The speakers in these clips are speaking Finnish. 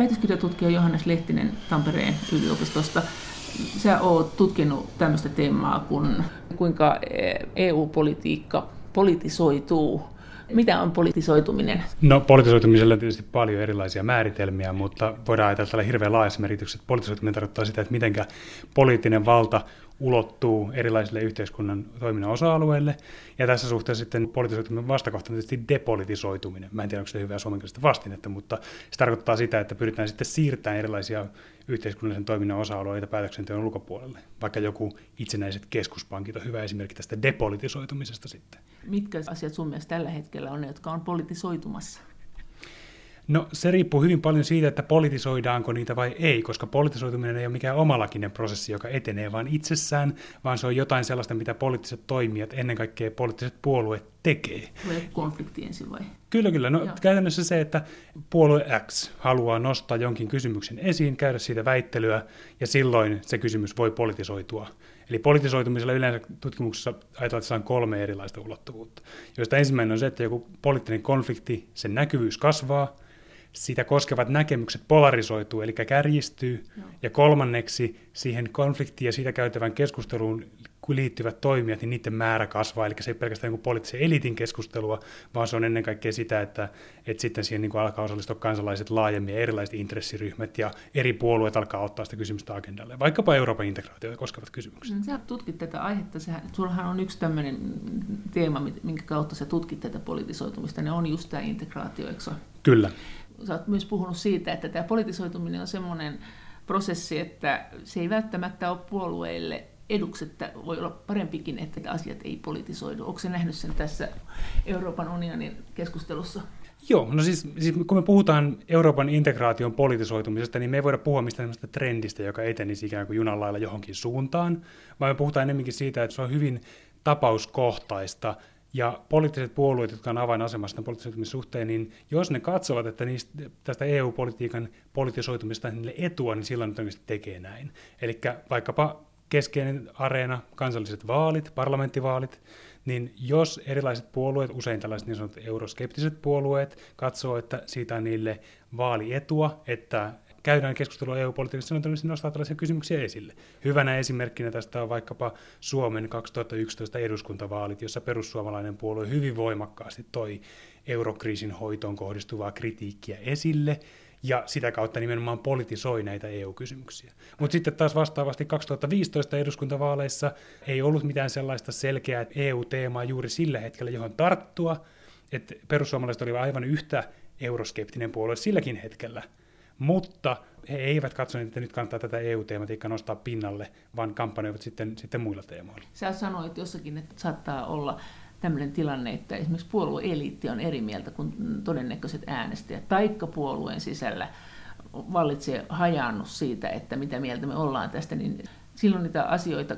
Väitöskirjatutkija Johannes Lehtinen Tampereen yliopistosta. Sä oot tutkinut tämmöistä teemaa kuin kuinka EU-politiikka politisoituu. Mitä on politisoituminen? No politisoitumisella on tietysti paljon erilaisia määritelmiä, mutta voidaan ajatella tällä hirveän laajassa merkityksessä. Politisoituminen tarkoittaa sitä, että miten poliittinen valta ulottuu erilaisille yhteiskunnan toiminnan osa-alueille. Ja tässä suhteessa sitten politisoituminen vastakohta on tietysti depolitisoituminen. Mä en tiedä, onko se hyvää suomenkielistä vastinetta, mutta se tarkoittaa sitä, että pyritään sitten siirtämään erilaisia yhteiskunnallisen toiminnan osa-alueita päätöksenteon ulkopuolelle. Vaikka joku itsenäiset keskuspankit on hyvä esimerkki tästä depolitisoitumisesta sitten. Mitkä asiat sun mielestä tällä hetkellä on ne, jotka on politisoitumassa? No se riippuu hyvin paljon siitä, että politisoidaanko niitä vai ei, koska politisoituminen ei ole mikään omalakinen prosessi, joka etenee vaan itsessään, vaan se on jotain sellaista, mitä poliittiset toimijat, ennen kaikkea poliittiset puolueet tekee. Tulee konflikti ensin vai? Kyllä, kyllä. No, Joo. käytännössä se, että puolue X haluaa nostaa jonkin kysymyksen esiin, käydä siitä väittelyä, ja silloin se kysymys voi politisoitua. Eli politisoitumisella yleensä tutkimuksessa ajatellaan, että on kolme erilaista ulottuvuutta, joista ensimmäinen on se, että joku poliittinen konflikti, sen näkyvyys kasvaa, sitä koskevat näkemykset polarisoituu, eli kärjistyy. No. Ja kolmanneksi siihen konfliktiin ja siitä käytävän keskusteluun liittyvät toimijat, niin niiden määrä kasvaa. Eli se ei pelkästään niin poliittisen elitin keskustelua, vaan se on ennen kaikkea sitä, että, että sitten siihen niin kuin alkaa osallistua kansalaiset laajemmin ja erilaiset intressiryhmät ja eri puolueet alkaa ottaa sitä kysymystä agendalle. Vaikkapa Euroopan integraatiota koskevat kysymykset. No, sä tutkit tätä aihetta. Sehän, sullahan on yksi tämmöinen teema, minkä kautta sä tutkit tätä politisoitumista. Ne on just tämä integraatio, eikö Kyllä sä oot myös puhunut siitä, että tämä politisoituminen on semmoinen prosessi, että se ei välttämättä ole puolueille eduksi, että voi olla parempikin, että asiat ei politisoidu. Onko se nähnyt sen tässä Euroopan unionin keskustelussa? Joo, no siis, siis kun me puhutaan Euroopan integraation politisoitumisesta, niin me ei voida puhua mistään sellaista trendistä, joka etenisi ikään kuin junan lailla johonkin suuntaan, vaan me puhutaan enemmänkin siitä, että se on hyvin tapauskohtaista ja poliittiset puolueet, jotka on avainasemassa poliittisen suhteen, niin jos ne katsovat, että niistä, tästä EU-politiikan politisoitumista niille etua, niin silloin ne tekee näin. Eli vaikkapa keskeinen areena, kansalliset vaalit, parlamenttivaalit, niin jos erilaiset puolueet, usein tällaiset niin sanotut euroskeptiset puolueet, katsoo, että siitä on niille vaalietua, että käydään keskustelua EU-politiikassa, silloin todennäköisesti nostaa tällaisia kysymyksiä esille. Hyvänä esimerkkinä tästä on vaikkapa Suomen 2011 eduskuntavaalit, jossa perussuomalainen puolue hyvin voimakkaasti toi eurokriisin hoitoon kohdistuvaa kritiikkiä esille, ja sitä kautta nimenomaan politisoi näitä EU-kysymyksiä. Mutta sitten taas vastaavasti 2015 eduskuntavaaleissa ei ollut mitään sellaista selkeää EU-teemaa juuri sillä hetkellä, johon tarttua, että perussuomalaiset olivat aivan yhtä euroskeptinen puolue silläkin hetkellä, mutta he eivät katsoneet, että nyt kannattaa tätä EU-teematiikkaa nostaa pinnalle, vaan kampanjoivat sitten, sitten muilla teemoilla. Sä sanoit jossakin, että saattaa olla tämmöinen tilanne, että esimerkiksi puolueeliitti on eri mieltä kuin todennäköiset äänestäjät, taikka puolueen sisällä vallitsee hajannus siitä, että mitä mieltä me ollaan tästä, niin silloin niitä asioita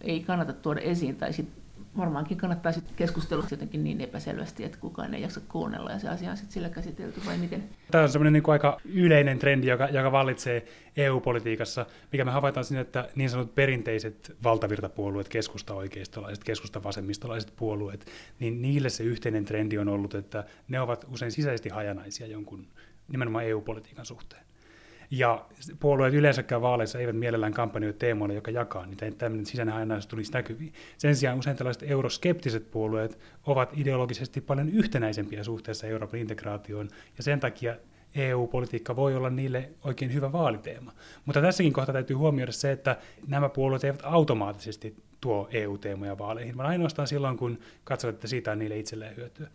ei kannata tuoda esiin tai sit varmaankin kannattaisi keskustella jotenkin niin epäselvästi, että kukaan ei jaksa kuunnella ja se asia on sitten sillä käsitelty vai miten? Tämä on semmoinen niin aika yleinen trendi, joka, joka vallitsee EU-politiikassa, mikä me havaitaan sinne, että niin sanotut perinteiset valtavirtapuolueet, keskusta-oikeistolaiset, keskusta-vasemmistolaiset puolueet, niin niille se yhteinen trendi on ollut, että ne ovat usein sisäisesti hajanaisia jonkun nimenomaan EU-politiikan suhteen. Ja puolueet yleensäkään vaaleissa eivät mielellään kampanjoi teemoille, joka jakaa niitä, että tämmöinen sisäinen ajannaisuus tulisi näkyviin. Sen sijaan usein tällaiset euroskeptiset puolueet ovat ideologisesti paljon yhtenäisempiä suhteessa Euroopan integraatioon, ja sen takia EU-politiikka voi olla niille oikein hyvä vaaliteema. Mutta tässäkin kohtaa täytyy huomioida se, että nämä puolueet eivät automaattisesti tuo EU-teemoja vaaleihin, vaan ainoastaan silloin, kun katsovat, että siitä on niille itselleen hyötyä.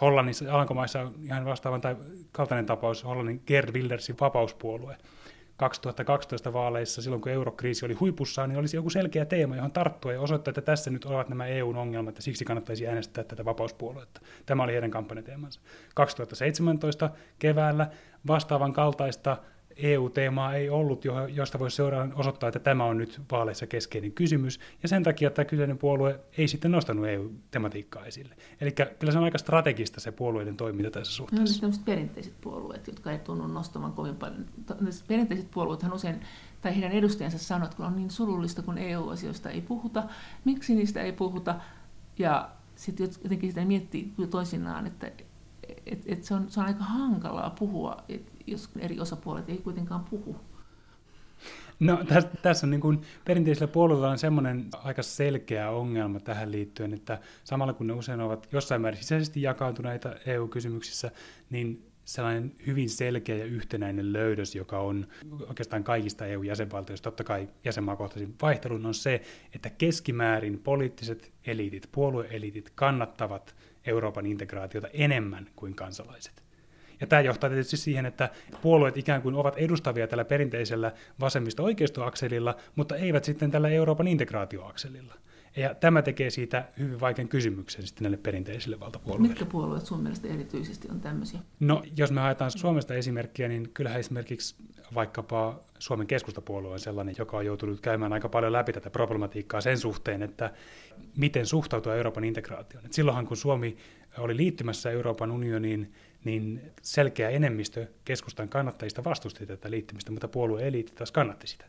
Hollannissa, Alankomaissa on ihan vastaavan tai kaltainen tapaus, Hollannin Gerd Wildersin vapauspuolue. 2012 vaaleissa, silloin kun eurokriisi oli huipussaan, niin olisi joku selkeä teema, johon tarttua ja osoittaa, että tässä nyt ovat nämä EUn ongelmat ja siksi kannattaisi äänestää tätä vapauspuoluetta. Tämä oli heidän kampanjateemansa. 2017 keväällä vastaavan kaltaista EU-teemaa ei ollut, josta voisi seuraan osoittaa, että tämä on nyt vaaleissa keskeinen kysymys, ja sen takia tämä kyseinen puolue ei sitten nostanut EU-tematiikkaa esille. Eli kyllä se on aika strategista se puolueiden toiminta tässä suhteessa. No, niin perinteiset puolueet, jotka ei tunnu nostamaan kovin paljon. Perinteiset puolueethan usein, tai heidän edustajansa sanovat, että kun on niin surullista, kun EU-asioista ei puhuta, miksi niistä ei puhuta, ja sitten jotenkin sitä miettii toisinaan, että et, et se, on, se on aika hankalaa puhua, et, jos eri osapuolet ei kuitenkaan puhu. No tässä, tässä on niin kuin perinteisellä puolueella on semmoinen aika selkeä ongelma tähän liittyen, että samalla kun ne usein ovat jossain määrin sisäisesti jakautuneita EU-kysymyksissä, niin sellainen hyvin selkeä ja yhtenäinen löydös, joka on oikeastaan kaikista EU-jäsenvaltioista, totta kai jäsenmaakohtaisin vaihtelun, on se, että keskimäärin poliittiset eliitit, puolueeliitit kannattavat Euroopan integraatiota enemmän kuin kansalaiset. Ja tämä johtaa tietysti siihen, että puolueet ikään kuin ovat edustavia tällä perinteisellä vasemmista-oikeistoakselilla, mutta eivät sitten tällä Euroopan integraatioakselilla. Ja tämä tekee siitä hyvin vaikean kysymyksen sitten näille perinteisille valtapuolueille. Mitkä puolueet sun mielestä erityisesti on tämmöisiä? No, jos me haetaan Suomesta esimerkkiä, niin kyllähän esimerkiksi vaikkapa Suomen keskustapuolue on sellainen, joka on joutunut käymään aika paljon läpi tätä problematiikkaa sen suhteen, että miten suhtautua Euroopan integraatioon. Et silloinhan kun Suomi oli liittymässä Euroopan unioniin, niin selkeä enemmistö keskustan kannattajista vastusti tätä liittymistä, mutta puolue-eliitti taas kannatti sitä.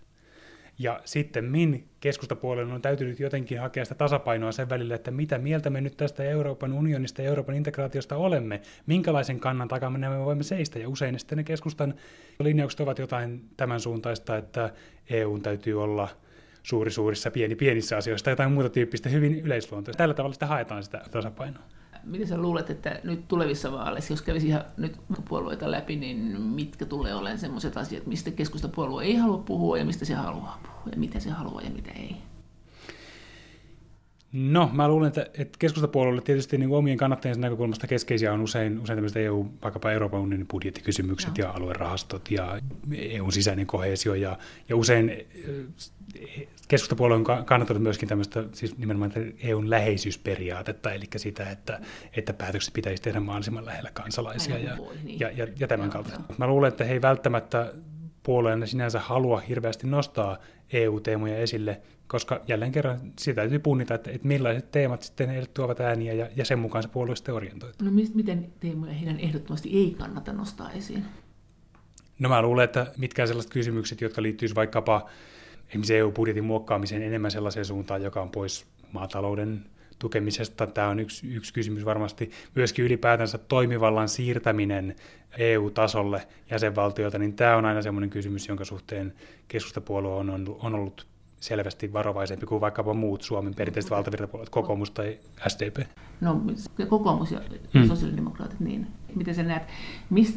Ja sitten min keskustapuolella on täytynyt jotenkin hakea sitä tasapainoa sen välillä, että mitä mieltä me nyt tästä Euroopan unionista ja Euroopan integraatiosta olemme, minkälaisen kannan takana me voimme seistä. Ja usein sitten ne keskustan linjaukset ovat jotain tämän suuntaista, että EUn täytyy olla suuri suurissa, pieni pienissä asioissa, jotain muuta tyyppistä hyvin yleisluontoista. Tällä tavalla sitä haetaan sitä tasapainoa. Miten sä luulet, että nyt tulevissa vaaleissa, jos kävisi ihan nyt puolueita läpi, niin mitkä tulee olemaan sellaiset asiat, mistä keskustapuolue ei halua puhua ja mistä se haluaa puhua ja mitä se haluaa ja mitä ei? No, mä luulen, että, että keskustapuolueelle tietysti niin omien kannattajiensa näkökulmasta keskeisiä on usein, usein tämmöiset EU, vaikkapa Euroopan unionin budjettikysymykset no. ja aluerahastot ja EUn sisäinen kohesio ja, ja usein keskustapuolue on kannattanut myöskin tämmöistä siis nimenomaan EUn läheisyysperiaatetta, eli sitä, että, että päätökset pitäisi tehdä mahdollisimman lähellä kansalaisia ja, voi, niin. ja, ja, ja tämän kautta. Mä luulen, että he ei välttämättä puolueena sinänsä halua hirveästi nostaa EU-teemoja esille, koska jälleen kerran siitä täytyy punnita, että, että millaiset teemat sitten heille tuovat ääniä ja, ja sen mukaan se puolue sitten orientoituu. No miten teemoja heidän ehdottomasti ei kannata nostaa esiin? No mä luulen, että mitkään sellaiset kysymykset, jotka liittyisivät vaikkapa esimerkiksi EU-budjetin muokkaamiseen enemmän sellaiseen suuntaan, joka on pois maatalouden tukemisesta. Tämä on yksi, yksi kysymys varmasti. Myöskin ylipäätänsä toimivallan siirtäminen EU-tasolle jäsenvaltioilta, niin tämä on aina sellainen kysymys, jonka suhteen keskustapuolue on, on, on ollut selvästi varovaisempi kuin vaikkapa muut Suomen perinteiset valtavirtapuolueet, kokoomus tai SDP? No kokoomus ja hmm. sosiaalidemokraatit, niin miten sä näet,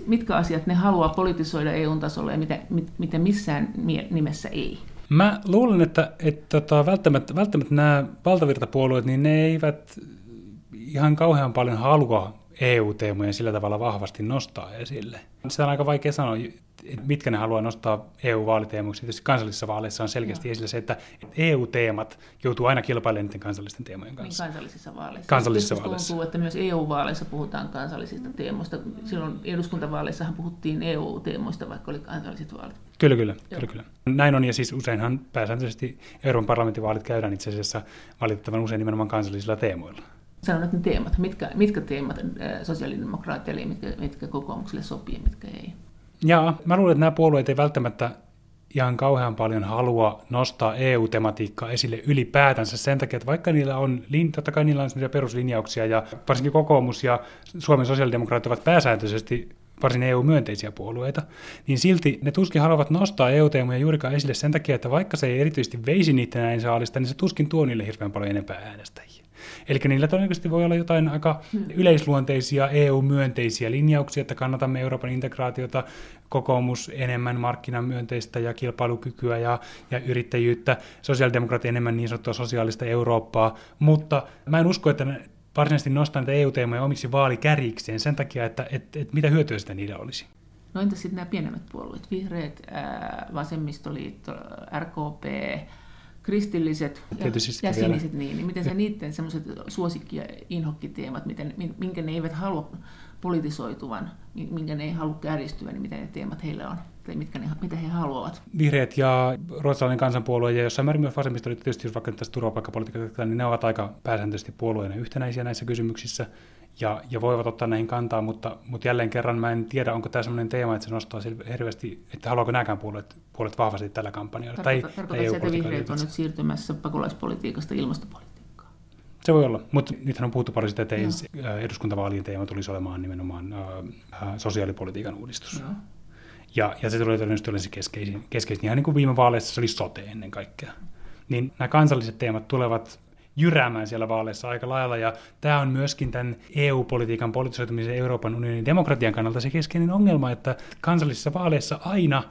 mitkä asiat ne haluaa politisoida EU-tasolla ja mitä, mit, mitä missään nimessä ei? Mä luulen, että, että tota, välttämättä, välttämättä nämä valtavirtapuolueet, niin ne eivät ihan kauhean paljon halua EU-teemoja sillä tavalla vahvasti nostaa esille. Sitä on aika vaikea sanoa mitkä ne haluaa nostaa EU-vaaliteemoiksi. Tietysti kansallisissa vaaleissa on selkeästi no. esillä se, että EU-teemat joutuu aina kilpailemaan niiden kansallisten teemojen kanssa. Niin kansallisissa vaaleissa. Kansallisissa vaaleissa. tuntuu, että myös EU-vaaleissa puhutaan kansallisista teemoista. Silloin eduskuntavaaleissahan puhuttiin EU-teemoista, vaikka oli kansalliset vaalit. Kyllä, kyllä, kyllä, kyllä. Näin on, ja siis useinhan pääsääntöisesti Euroopan parlamentin vaalit käydään itse asiassa valitettavan usein nimenomaan kansallisilla teemoilla. Sano nyt ne teemat. Mitkä, mitkä teemat sosiaalidemokraatteille, mitkä, mitkä kokoomukselle sopii, mitkä ei? Ja mä luulen, että nämä puolueet ei välttämättä ihan kauhean paljon halua nostaa EU-tematiikkaa esille ylipäätänsä sen takia, että vaikka niillä on, totta kai niillä on peruslinjauksia ja varsinkin kokoomus ja Suomen sosiaalidemokraatit ovat pääsääntöisesti varsin EU-myönteisiä puolueita, niin silti ne tuskin haluavat nostaa EU-teemoja juurikaan esille sen takia, että vaikka se ei erityisesti veisi niiden äänsaalista, niin se tuskin tuo niille hirveän paljon enempää äänestäjiä. Eli niillä todennäköisesti voi olla jotain aika hmm. yleisluonteisia EU-myönteisiä linjauksia, että kannatamme Euroopan integraatiota, kokoomus enemmän markkinamyönteistä ja kilpailukykyä ja, ja yrittäjyyttä, sosiaalidemokratia enemmän niin sanottua sosiaalista Eurooppaa, mutta mä en usko, että ne varsinaisesti nostaa näitä EU-teemoja omiksi vaalikärjikseen sen takia, että et, et mitä hyötyä sitä niillä olisi. No entä sitten nämä pienemmät puolueet, vihreät, vasemmistoliitto, RKP, kristilliset ja siniset, niin, niin miten se niiden semmoiset suosikki- ja inhokkiteemat, miten, minkä ne eivät halua politisoituvan, minkä ne ei halua kärjistyä, niin mitä ne teemat heillä on, tai mitkä ne, mitä he haluavat. Vihreät ja ruotsalainen kansanpuolue, ja jossain määrin myös vasemmista, tietysti jos vaikka tässä turvapaikkapolitiikasta, niin ne ovat aika pääsääntöisesti puolueena yhtenäisiä näissä kysymyksissä, ja, ja voivat ottaa näihin kantaa, mutta, mutta jälleen kerran mä en tiedä, onko tämä sellainen teema, että se nostaa hirveästi, että haluaako nämäkään puolet, puolet vahvasti tällä kampanjalla. Tarkoitan, tai, tai että vihreät on nyt siirtymässä pakolaispolitiikasta ilmastopolitiikkaan. Se voi olla, mutta nythän on puhuttu paljon sitä, että Joo. eduskuntavaalien teema tulisi olemaan nimenomaan äh, sosiaalipolitiikan uudistus. Joo. Ja, ja se tulee todennäköisesti se keskeisin, keskeisin, ihan niin kuin viime vaaleissa se oli sote ennen kaikkea. Niin nämä kansalliset teemat tulevat jyräämään siellä vaaleissa aika lailla, ja tämä on myöskin tämän EU-politiikan politisoitumisen Euroopan unionin demokratian kannalta se keskeinen ongelma, että kansallisissa vaaleissa aina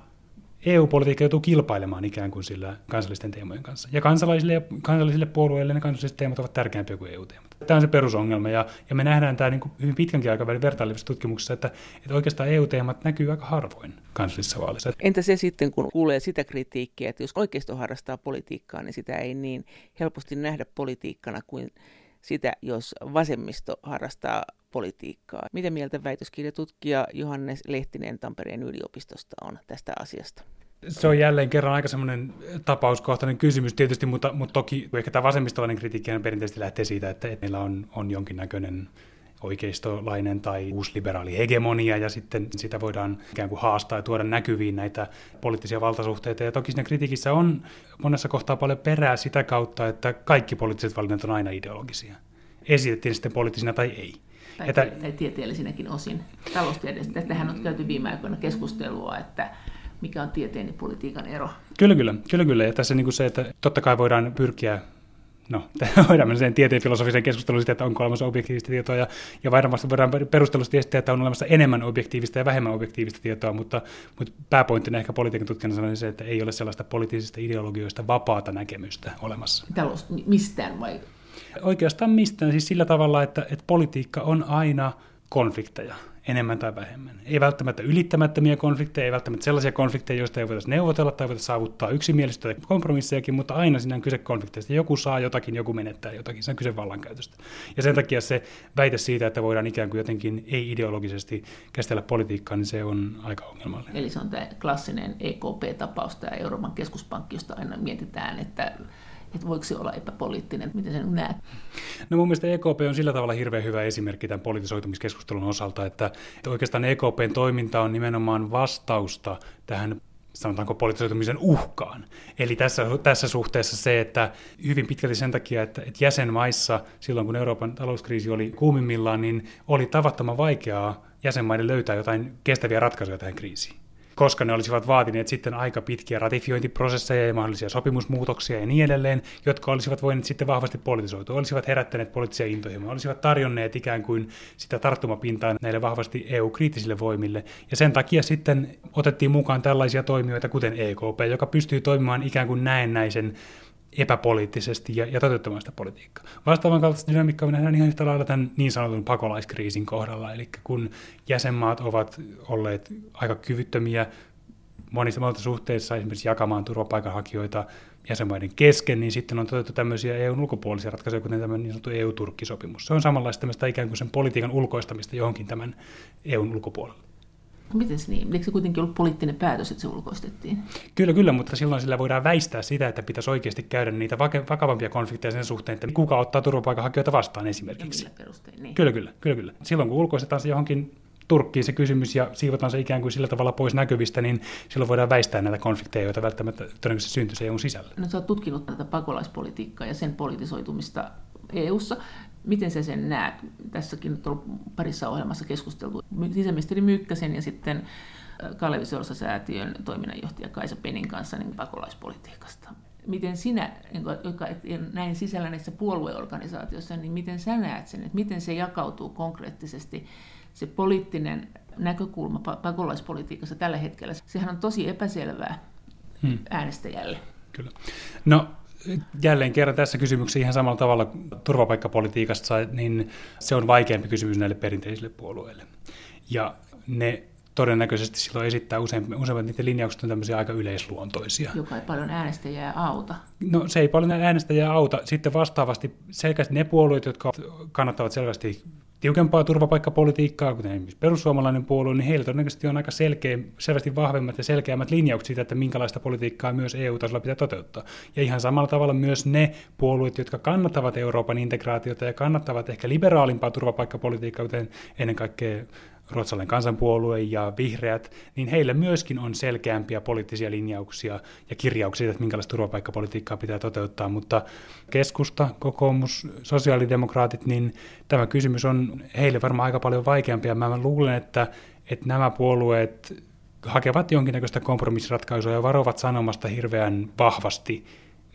EU-politiikka joutuu kilpailemaan ikään kuin sillä kansallisten teemojen kanssa. Ja kansalaisille ja kansallisille puolueille ne kansalliset teemat ovat tärkeämpiä kuin EU-teemat. Tämä on se perusongelma, ja, ja me nähdään tämä niin kuin hyvin pitkänkin aikavälin vertailevissa tutkimuksissa, että, että oikeastaan EU-teemat näkyy aika harvoin kansallisissa vaaleissa. Entä se sitten, kun kuulee sitä kritiikkiä, että jos oikeisto harrastaa politiikkaa, niin sitä ei niin helposti nähdä politiikkana kuin sitä, jos vasemmisto harrastaa politiikkaa. Mitä mieltä väitöskirjatutkija Johannes Lehtinen Tampereen yliopistosta on tästä asiasta? Se on jälleen kerran aika semmoinen tapauskohtainen kysymys tietysti, mutta, mutta toki ehkä tämä vasemmistolainen kritiikki perinteisesti lähtee siitä, että meillä on, on jonkinnäköinen oikeistolainen tai uusliberaali hegemonia ja sitten sitä voidaan ikään kuin haastaa ja tuoda näkyviin näitä poliittisia valtasuhteita. Ja toki siinä kritiikissä on monessa kohtaa paljon perää sitä kautta, että kaikki poliittiset valinnat on aina ideologisia. Esitettiin sitten poliittisina tai ei. Tai, että, tai tieteellisinäkin osin. Taloustieteestä. Tästähän on käyty viime aikoina keskustelua, että mikä on tieteen ja politiikan ero. Kyllä, kyllä. kyllä, kyllä. Ja tässä niin kuin se, että totta kai voidaan pyrkiä no, voidaan sen tieteen filosofisen keskustelun siitä, että onko olemassa objektiivista tietoa, ja, ja varmasti voidaan perustellusti esittää, että on olemassa enemmän objektiivista ja vähemmän objektiivista tietoa, mutta, mutta pääpointtina ehkä politiikan tutkijana sanoisin se, että ei ole sellaista poliittisista ideologioista vapaata näkemystä olemassa. Talous mistään vai? Oikeastaan mistään, siis sillä tavalla, että, että politiikka on aina konflikteja enemmän tai vähemmän. Ei välttämättä ylittämättömiä konflikteja, ei välttämättä sellaisia konflikteja, joista ei voitaisiin neuvotella tai voitaisiin saavuttaa yksimielisyyttä tai kompromissejakin, mutta aina siinä on kyse konflikteista. Joku saa jotakin, joku menettää jotakin, se on kyse vallankäytöstä. Ja sen takia se väite siitä, että voidaan ikään kuin jotenkin ei-ideologisesti käsitellä politiikkaa, niin se on aika ongelmallinen. Eli se on tämä klassinen EKP-tapaus, tämä Euroopan keskuspankki, josta aina mietitään, että että voiko se olla epäpoliittinen, miten sen näet? No mun mielestä EKP on sillä tavalla hirveän hyvä esimerkki tämän politisoitumiskeskustelun osalta, että, oikeastaan EKPn toiminta on nimenomaan vastausta tähän sanotaanko politisoitumisen uhkaan. Eli tässä, tässä suhteessa se, että hyvin pitkälti sen takia, että, että jäsenmaissa silloin kun Euroopan talouskriisi oli kuumimmillaan, niin oli tavattoman vaikeaa jäsenmaiden löytää jotain kestäviä ratkaisuja tähän kriisiin koska ne olisivat vaatineet sitten aika pitkiä ratifiointiprosesseja ja mahdollisia sopimusmuutoksia ja niin edelleen, jotka olisivat voineet sitten vahvasti politisoitua, olisivat herättäneet poliittisia intohimoja, olisivat tarjonneet ikään kuin sitä tarttumapintaa näille vahvasti EU-kriittisille voimille. Ja sen takia sitten otettiin mukaan tällaisia toimijoita, kuten EKP, joka pystyy toimimaan ikään kuin näennäisen epäpoliittisesti ja, ja toteuttamaan sitä politiikkaa. Vastaavan kaltaista dynamiikkaa me nähdään ihan yhtä lailla tämän niin sanotun pakolaiskriisin kohdalla, eli kun jäsenmaat ovat olleet aika kyvyttömiä monissa monissa suhteissa esimerkiksi jakamaan turvapaikanhakijoita jäsenmaiden kesken, niin sitten on toteutettu tämmöisiä EUn ulkopuolisia ratkaisuja, kuten tämä niin sanottu EU-Turkki-sopimus. Se on samanlaista tämmöistä ikään kuin sen politiikan ulkoistamista johonkin tämän EUn ulkopuolelle. Miten se niin? Eikö se kuitenkin ollut poliittinen päätös, että se ulkoistettiin? Kyllä, kyllä, mutta silloin sillä voidaan väistää sitä, että pitäisi oikeasti käydä niitä vakavampia konflikteja sen suhteen, että kuka ottaa turvapaikanhakijoita vastaan esimerkiksi. Ja perustein, niin. Kyllä, kyllä, kyllä, kyllä. Silloin kun ulkoistetaan se johonkin Turkkiin se kysymys ja siivotaan se ikään kuin sillä tavalla pois näkyvistä, niin silloin voidaan väistää näitä konflikteja, joita välttämättä todennäköisesti syntyisi EUn sisällä. No sä oot tutkinut tätä pakolaispolitiikkaa ja sen politisoitumista EUssa. Miten sä sen näet? Tässäkin on ollut parissa ohjelmassa keskusteltu sisäministeri Mykkäsen ja sitten Kalevi Sorsa-säätiön toiminnanjohtaja Kaisa Penin kanssa niin pakolaispolitiikasta. Miten sinä, joka näin sisällä näissä puolueorganisaatioissa, niin miten sä näet sen, että miten se jakautuu konkreettisesti se poliittinen näkökulma pakolaispolitiikassa tällä hetkellä? Sehän on tosi epäselvää hmm. äänestäjälle. Kyllä. No jälleen kerran tässä kysymyksessä ihan samalla tavalla turvapaikkapolitiikasta, niin se on vaikeampi kysymys näille perinteisille puolueille. Ja ne todennäköisesti silloin esittää usein, useimmat niiden linjaukset on tämmöisiä aika yleisluontoisia. Joka ei paljon äänestäjää auta. No se ei paljon äänestäjää auta. Sitten vastaavasti selkeästi ne puolueet, jotka kannattavat selvästi tiukempaa turvapaikkapolitiikkaa, kuten esimerkiksi perussuomalainen puolue, niin heillä todennäköisesti on aika selkeä, selvästi vahvemmat ja selkeämmät linjaukset siitä, että minkälaista politiikkaa myös EU-tasolla pitää toteuttaa. Ja ihan samalla tavalla myös ne puolueet, jotka kannattavat Euroopan integraatiota ja kannattavat ehkä liberaalimpaa turvapaikkapolitiikkaa, kuten ennen kaikkea ruotsalainen kansanpuolue ja vihreät, niin heillä myöskin on selkeämpiä poliittisia linjauksia ja kirjauksia, että minkälaista turvapaikkapolitiikkaa pitää toteuttaa, mutta keskusta, kokoomus, sosiaalidemokraatit, niin tämä kysymys on heille varmaan aika paljon vaikeampi, ja mä luulen, että, että nämä puolueet hakevat jonkinnäköistä kompromissiratkaisua ja varovat sanomasta hirveän vahvasti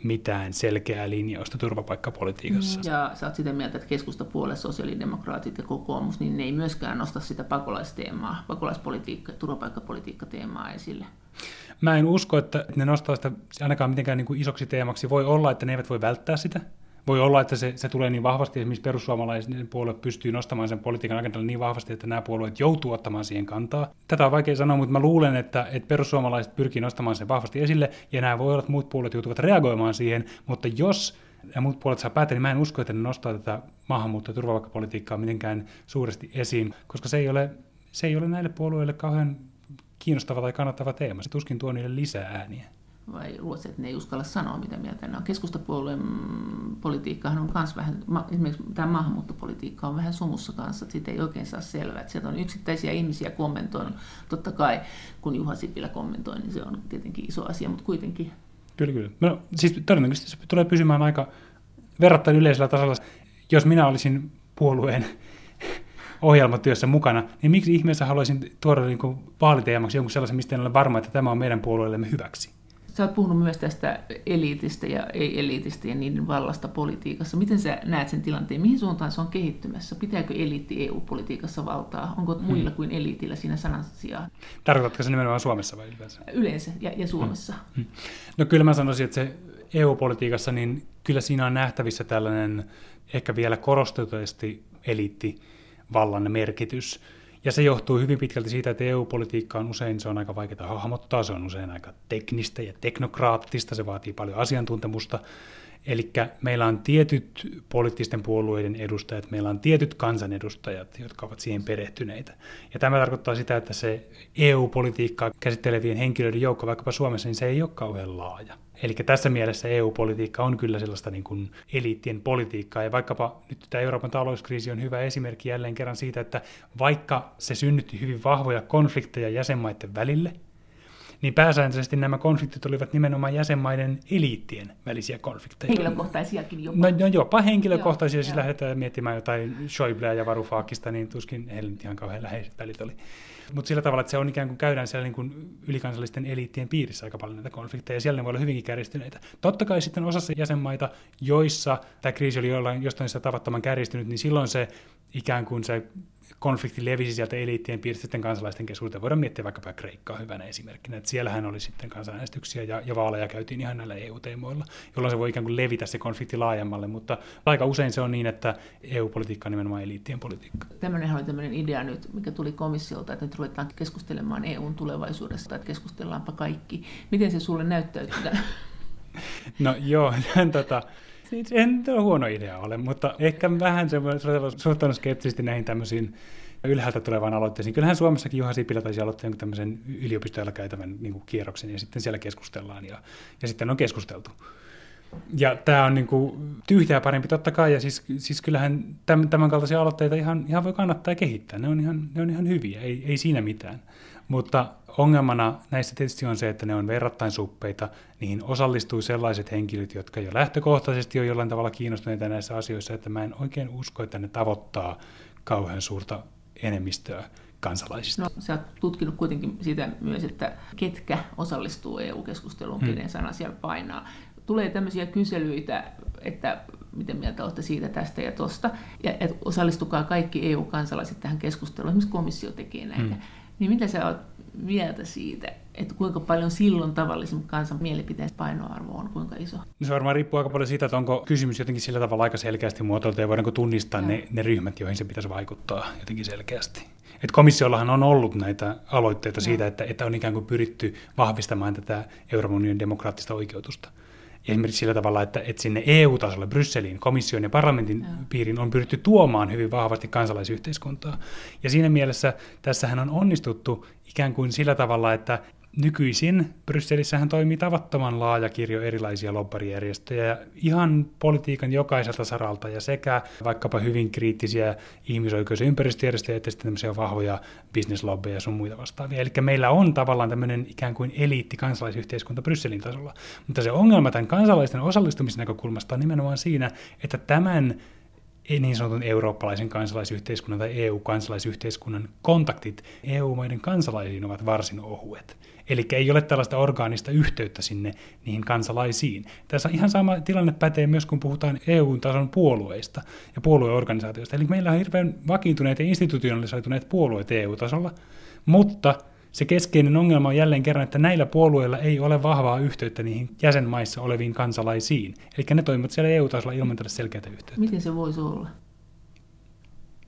mitään selkeää linjausta turvapaikkapolitiikassa. Mm. Ja sä oot sitä mieltä, että keskustapuolue, sosiaalidemokraatit ja kokoomus, niin ne ei myöskään nosta sitä pakolaisteemaa, pakolaispolitiikka ja turvapaikkapolitiikka-teemaa esille. Mä en usko, että ne nostaa sitä ainakaan mitenkään niin kuin isoksi teemaksi. Voi olla, että ne eivät voi välttää sitä, voi olla, että se, se tulee niin vahvasti, esimerkiksi perussuomalaisen puolue pystyy nostamaan sen politiikan agendalle niin vahvasti, että nämä puolueet joutuu ottamaan siihen kantaa. Tätä on vaikea sanoa, mutta mä luulen, että, että perussuomalaiset pyrkii nostamaan sen vahvasti esille, ja nämä voi olla, että muut puolueet joutuvat reagoimaan siihen, mutta jos ja muut puolet saa päätä, niin mä en usko, että ne nostaa tätä maahanmuutto- ja turvapaikkapolitiikkaa mitenkään suuresti esiin, koska se ei ole, se ei ole näille puolueille kauhean kiinnostava tai kannattava teema. Se tuskin tuo niille lisää ääniä vai Ruotsi, että ne ei uskalla sanoa, mitä mieltä ne on. Keskustapuolueen politiikkahan on myös vähän, esimerkiksi tämä maahanmuuttopolitiikka on vähän sumussa kanssa, että siitä ei oikein saa selvää. Että sieltä on yksittäisiä ihmisiä kommentoinut, totta kai kun Juha Sipilä kommentoi, niin se on tietenkin iso asia, mutta kuitenkin. Kyllä, kyllä. No, siis todennäköisesti se tulee pysymään aika verrattain yleisellä tasolla. Jos minä olisin puolueen ohjelmatyössä mukana, niin miksi ihmeessä haluaisin tuoda niin vaaliteemaksi jonkun sellaisen, mistä en ole varma, että tämä on meidän puolueellemme hyväksi? Sä oot puhunut myös tästä eliitistä ja ei-eliitistä ja niiden vallasta politiikassa. Miten sä näet sen tilanteen? Mihin suuntaan se on kehittymässä? Pitääkö eliitti EU-politiikassa valtaa? Onko hmm. muilla kuin eliitillä siinä sanan sijaan? Tarkoitatko se nimenomaan Suomessa vai yleensä? Yleensä ja, ja Suomessa. Hmm. Hmm. No kyllä mä sanoisin, että se EU-politiikassa, niin kyllä siinä on nähtävissä tällainen ehkä vielä korostetusti eliittivallan merkitys. Ja se johtuu hyvin pitkälti siitä, että EU-politiikka on usein se on aika vaikeaa hahmottaa, se on usein aika teknistä ja teknokraattista, se vaatii paljon asiantuntemusta. Eli meillä on tietyt poliittisten puolueiden edustajat, meillä on tietyt kansanedustajat, jotka ovat siihen perehtyneitä. Ja tämä tarkoittaa sitä, että se EU-politiikkaa käsittelevien henkilöiden joukko vaikkapa Suomessa, niin se ei ole kauhean laaja. Eli tässä mielessä EU-politiikka on kyllä sellaista niin kuin eliittien politiikkaa, ja vaikkapa nyt tämä Euroopan talouskriisi on hyvä esimerkki jälleen kerran siitä, että vaikka se synnytti hyvin vahvoja konflikteja jäsenmaiden välille, niin pääsääntöisesti nämä konfliktit olivat nimenomaan jäsenmaiden eliittien välisiä konflikteja. Henkilökohtaisiakin jopa. No, no jopa henkilökohtaisia, jos lähdetään miettimään jotain Schäubleä ja Varoufakista, niin tuskin heillä nyt ihan kauhean läheiset välit oli. Mutta sillä tavalla, että se on ikään kuin käydään siellä niin kuin ylikansallisten eliittien piirissä aika paljon näitä konflikteja, ja siellä ne voi olla hyvinkin kärjistyneitä. Totta kai sitten osassa jäsenmaita, joissa tämä kriisi oli jollain, jostain sitä tavattoman kärjistynyt, niin silloin se ikään kuin se konflikti levisi sieltä eliittien piiristä sitten kansalaisten keskuuteen. Voidaan miettiä vaikkapa Kreikkaa hyvänä esimerkkinä, että siellähän oli sitten kansanäänestyksiä ja, ja vaaleja käytiin ihan näillä EU-teemoilla, jolloin se voi ikään kuin levitä se konflikti laajemmalle, mutta aika usein se on niin, että EU-politiikka on nimenomaan eliittien politiikka. Tämmöinen oli tämmöinen idea nyt, mikä tuli komissiolta, että nyt ruvetaan keskustelemaan EUn tulevaisuudesta, että keskustellaanpa kaikki. Miten se sulle näyttäytyy? no joo, tota, en ole huono idea ole, mutta ehkä vähän suhtautunut skeptisesti näihin tämmöisiin ylhäältä tulevaan aloitteisiin. Kyllähän Suomessakin Juha Sipilä taisi aloittaa jonkun tämmöisen yliopistoilla käytävän niin kuin kierroksen ja sitten siellä keskustellaan ja, ja sitten on keskusteltu. Ja tämä on niin kuin tyhjää parempi totta kai, ja siis, siis kyllähän tämän, tämän kaltaisia aloitteita ihan, ihan voi kannattaa kehittää. Ne on ihan, ne on ihan hyviä, ei, ei siinä mitään. Mutta ongelmana näissä tietysti on se, että ne on verrattain suppeita. Niihin osallistuu sellaiset henkilöt, jotka jo lähtökohtaisesti on jollain tavalla kiinnostuneita näissä asioissa, että mä en oikein usko, että ne tavoittaa kauhean suurta enemmistöä kansalaisista. No, sä oot tutkinut kuitenkin sitä myös, että ketkä osallistuu EU-keskusteluun, hmm. kenen sana siellä painaa. Tulee tämmöisiä kyselyitä, että miten mieltä olette siitä, tästä ja tosta, ja että osallistukaa kaikki EU-kansalaiset tähän keskusteluun, esimerkiksi komissio tekee näitä. Hmm. Niin mitä sä oot mieltä siitä, että kuinka paljon silloin tavallisen kansan mielipiteen painoarvo on, kuinka iso? No se varmaan riippuu aika paljon siitä, että onko kysymys jotenkin sillä tavalla aika selkeästi muotoiltu ja voidaanko tunnistaa ne, ne ryhmät, joihin se pitäisi vaikuttaa jotenkin selkeästi. Et komissiollahan on ollut näitä aloitteita siitä, että, että on ikään kuin pyritty vahvistamaan tätä Euroopan unionin demokraattista oikeutusta. Ja esimerkiksi sillä tavalla, että, että sinne EU-tasolle, Brysseliin, komission ja parlamentin ja. piiriin on pyritty tuomaan hyvin vahvasti kansalaisyhteiskuntaa. Ja siinä mielessä tässähän on onnistuttu ikään kuin sillä tavalla, että Nykyisin Brysselissähän toimii tavattoman laaja kirjo erilaisia lobbarijärjestöjä ihan politiikan jokaiselta saralta ja sekä vaikkapa hyvin kriittisiä ihmisoikeus- ja ympäristöjärjestöjä että sitten tämmöisiä vahvoja bisneslobbeja ja sun muita vastaavia. Eli meillä on tavallaan tämmöinen ikään kuin eliitti kansalaisyhteiskunta Brysselin tasolla. Mutta se ongelma tämän kansalaisten osallistumisen näkökulmasta on nimenomaan siinä, että tämän niin sanotun eurooppalaisen kansalaisyhteiskunnan tai EU-kansalaisyhteiskunnan kontaktit EU-maiden kansalaisiin ovat varsin ohuet. Eli ei ole tällaista orgaanista yhteyttä sinne niihin kansalaisiin. Tässä ihan sama tilanne pätee myös, kun puhutaan EU-tason puolueista ja puolueorganisaatioista. Eli meillä on hirveän vakiintuneet ja institutionalisoituneet puolueet EU-tasolla, mutta se keskeinen ongelma on jälleen kerran, että näillä puolueilla ei ole vahvaa yhteyttä niihin jäsenmaissa oleviin kansalaisiin. Eli ne toimivat siellä EU-tasolla ilman tällaista selkeää yhteyttä. Miten se voisi olla?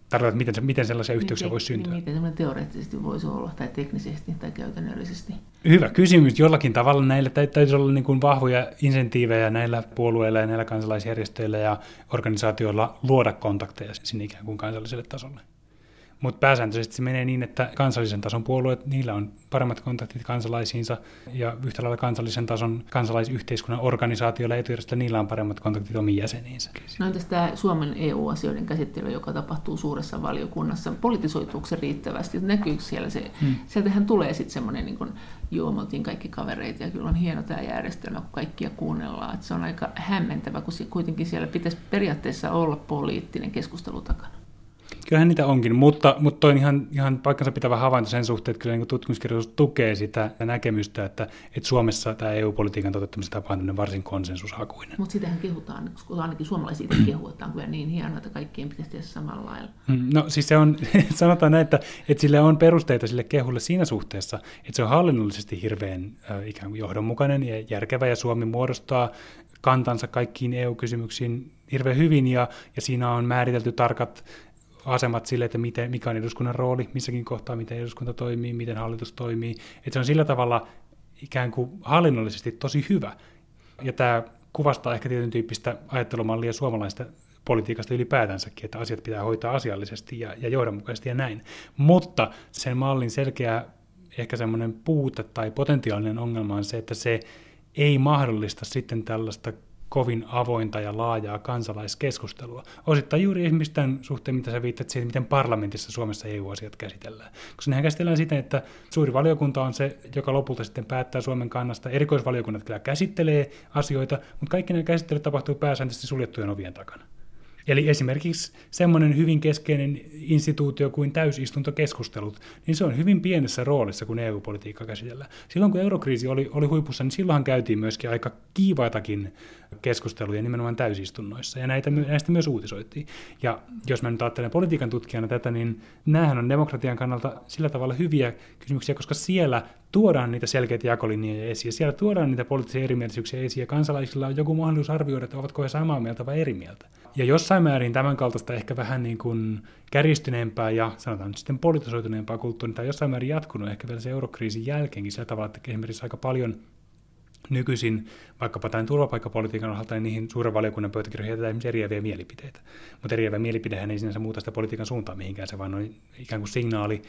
Tarkoitat, miten, miten sellaisia yhteyksiä voisi syntyä? Miten semmoinen teoreettisesti voisi olla, tai teknisesti tai käytännöllisesti? Hyvä kysymys. Jollakin tavalla näillä täytyisi olla niin kuin vahvoja insentiivejä näillä puolueilla ja näillä kansalaisjärjestöillä ja organisaatioilla luoda kontakteja sinne ikään kuin kansalliselle tasolle. Mutta pääsääntöisesti se menee niin, että kansallisen tason puolueet, niillä on paremmat kontaktit kansalaisiinsa ja yhtä lailla kansallisen tason kansalaisyhteiskunnan organisaatioilla ja etujärjestöillä, niillä on paremmat kontaktit omiin jäseniinsä. No entäs tämä Suomen EU-asioiden käsittely, joka tapahtuu suuressa valiokunnassa, politisoituuko se riittävästi? Näkyykö siellä se? Hmm. Sieltähän tulee sitten semmoinen, niin kuin juomaltiin kaikki kavereita ja kyllä on hieno tämä järjestelmä, kun kaikkia kuunnellaan. Et se on aika hämmentävä, kun kuitenkin siellä pitäisi periaatteessa olla poliittinen keskustelu takana. Kyllähän niitä onkin, mutta, mutta toi on ihan, ihan paikkansa pitävä havainto sen suhteen, että kyllä niin tutkimuskirjallisuus tukee sitä näkemystä, että, että Suomessa tämä EU-politiikan toteuttamisen tapa on varsin konsensushakuinen. Mutta sitähän kehutaan, koska ainakin suomalaiset kehutaan kyllä niin hienoa, että kaikkien pitäisi tehdä samalla lailla. Mm, no siis se on, sanotaan näin, että, että sille on perusteita sille kehulle siinä suhteessa, että se on hallinnollisesti hirveän äh, ikään kuin johdonmukainen ja järkevä, ja Suomi muodostaa kantansa kaikkiin EU-kysymyksiin hirveän hyvin, ja, ja siinä on määritelty tarkat asemat sille, että miten, mikä on eduskunnan rooli missäkin kohtaa, miten eduskunta toimii, miten hallitus toimii. Että se on sillä tavalla ikään kuin hallinnollisesti tosi hyvä. Ja tämä kuvastaa ehkä tietyn tyyppistä ajattelumallia suomalaista politiikasta ylipäätänsäkin, että asiat pitää hoitaa asiallisesti ja, ja johdonmukaisesti ja näin. Mutta sen mallin selkeä ehkä semmoinen puute tai potentiaalinen ongelma on se, että se ei mahdollista sitten tällaista kovin avointa ja laajaa kansalaiskeskustelua. Osittain juuri tämän suhteen, mitä sä viittat siihen, miten parlamentissa Suomessa EU-asiat käsitellään. Koska nehän käsitellään siten, että suuri valiokunta on se, joka lopulta sitten päättää Suomen kannasta. Erikoisvaliokunnat kyllä käsittelee asioita, mutta kaikki nämä käsittelyt tapahtuu pääsääntöisesti suljettujen ovien takana. Eli esimerkiksi semmoinen hyvin keskeinen instituutio kuin täysistuntokeskustelut, niin se on hyvin pienessä roolissa, kun EU-politiikka käsitellään. Silloin kun eurokriisi oli, oli huipussa, niin silloinhan käytiin myöskin aika kiivaitakin keskusteluja nimenomaan täysistunnoissa, ja näitä, näistä myös uutisoitiin. Ja jos mä nyt ajattelen politiikan tutkijana tätä, niin näähän on demokratian kannalta sillä tavalla hyviä kysymyksiä, koska siellä tuodaan niitä selkeitä jakolinjoja esiin, siellä tuodaan niitä poliittisia erimielisyyksiä esiin, ja kansalaisilla on joku mahdollisuus arvioida, että ovatko he samaa mieltä vai eri mieltä. Ja jossain määrin tämän kaltaista ehkä vähän niin kuin kärjistyneempää ja sanotaan nyt sitten politisoituneempaa kulttuuria, tai jossain määrin jatkunut ehkä vielä se eurokriisin jälkeenkin sillä tavalla, että esimerkiksi aika paljon nykyisin vaikkapa tämän turvapaikkapolitiikan osalta, niin niihin suuren valiokunnan pöytäkirjoihin jätetään esimerkiksi eriäviä mielipiteitä. Mutta eriävä mielipidehän ei sinänsä muuta sitä politiikan suuntaa mihinkään, se vaan on ikään kuin signaali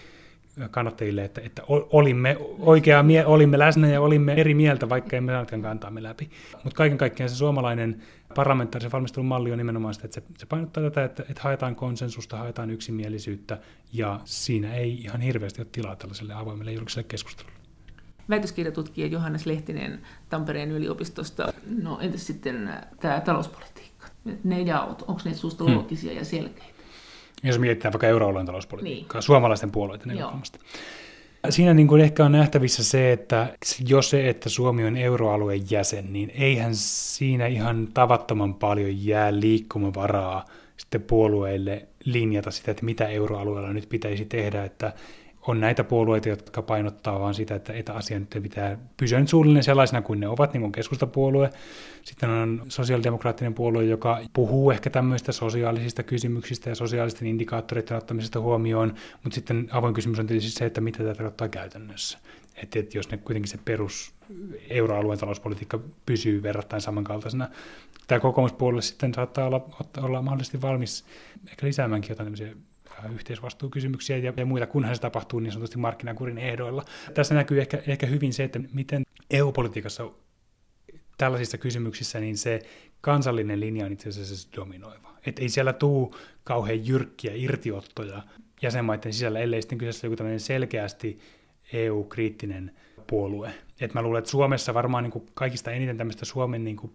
kannattajille, että, että olimme oikea, olimme läsnä ja olimme eri mieltä, vaikka emme saanutkaan kantaamme läpi. Mutta kaiken kaikkiaan se suomalainen parlamentaarisen valmistelun malli on nimenomaan sitä, että se, se painottaa tätä, että, että haetaan konsensusta, haetaan yksimielisyyttä, ja siinä ei ihan hirveästi ole tilaa tällaiselle avoimelle julkiselle keskustelulle. Väitöskirjatutkija Johannes Lehtinen Tampereen yliopistosta. No entäs sitten tämä talouspolitiikka? Ne jaot, onko ne sinusta hmm. loogisia ja selkeitä? Jos mietitään vaikka euroalueen talouspolitiikkaa, niin. suomalaisten puolueiden näkökulmasta. Siinä niin kuin ehkä on nähtävissä se, että jos se, että Suomi on euroalueen jäsen, niin eihän siinä ihan tavattoman paljon jää liikkumavaraa sitten puolueille linjata sitä, että mitä euroalueella nyt pitäisi tehdä, että on näitä puolueita, jotka painottaa vaan sitä, että, että asia nyt pitää pysyä nyt suunnilleen sellaisena kuin ne ovat, niin kuin keskustapuolue. Sitten on sosiaalidemokraattinen puolue, joka puhuu ehkä tämmöistä sosiaalisista kysymyksistä ja sosiaalisten indikaattoreiden ottamisesta huomioon, mutta sitten avoin kysymys on tietysti se, että mitä tämä tarkoittaa käytännössä. Että, että jos ne kuitenkin se perus euroalueen talouspolitiikka pysyy verrattain samankaltaisena, tämä kokoomuspuolelle sitten saattaa olla, olla mahdollisesti valmis ehkä lisäämäänkin jotain tämmöisiä yhteisvastuukysymyksiä ja, ja muita, kunhan se tapahtuu niin sanotusti markkinakurin ehdoilla. Tässä näkyy ehkä, ehkä hyvin se, että miten EU-politiikassa tällaisissa kysymyksissä niin se kansallinen linja on itse asiassa dominoiva. Että ei siellä tuu kauhean jyrkkiä irtiottoja jäsenmaiden sisällä, ellei sitten kyseessä joku tämmöinen selkeästi EU-kriittinen puolue. Et mä luulen, että Suomessa varmaan niin kuin kaikista eniten tämmöistä Suomen niin kuin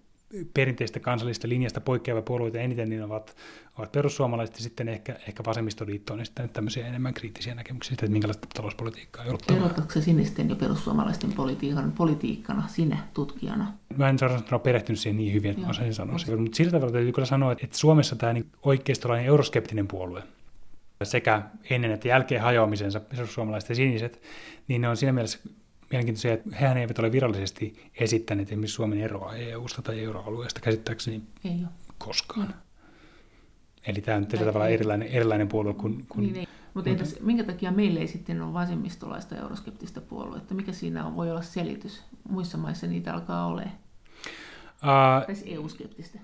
perinteistä kansallista linjasta poikkeava puolueita eniten, niin ovat, ovat perussuomalaiset ja sitten ehkä, ehkä vasemmistoliitto on esittänyt tämmöisiä enemmän kriittisiä näkemyksiä siitä, että minkälaista talouspolitiikkaa joudutaan. Erotatko sinisten ja perussuomalaisten politiikan politiikkana sinä tutkijana? Mä en sanoa perehtynyt siihen niin hyvin, että mä osaisin sanoa sen, mutta sillä tavalla täytyy kyllä sanoa, että Suomessa tämä niin oikeistolainen euroskeptinen puolue, sekä ennen että jälkeen hajoamisensa perussuomalaiset ja siniset, niin ne on siinä mielessä mielenkiintoisia, että hehän eivät ole virallisesti esittäneet esimerkiksi Suomen eroa EU-sta tai euroalueesta käsittääkseni ei ole. koskaan. No. Eli tämä on tällä tavalla erilainen, erilainen puolue kuin... kuin niin, ei. Mutta entäs, minkä takia meillä ei sitten ole vasemmistolaista euroskeptistä puoluetta? Mikä siinä on, voi olla selitys? Muissa maissa niitä alkaa olemaan. Uh, tai EU-skeptistä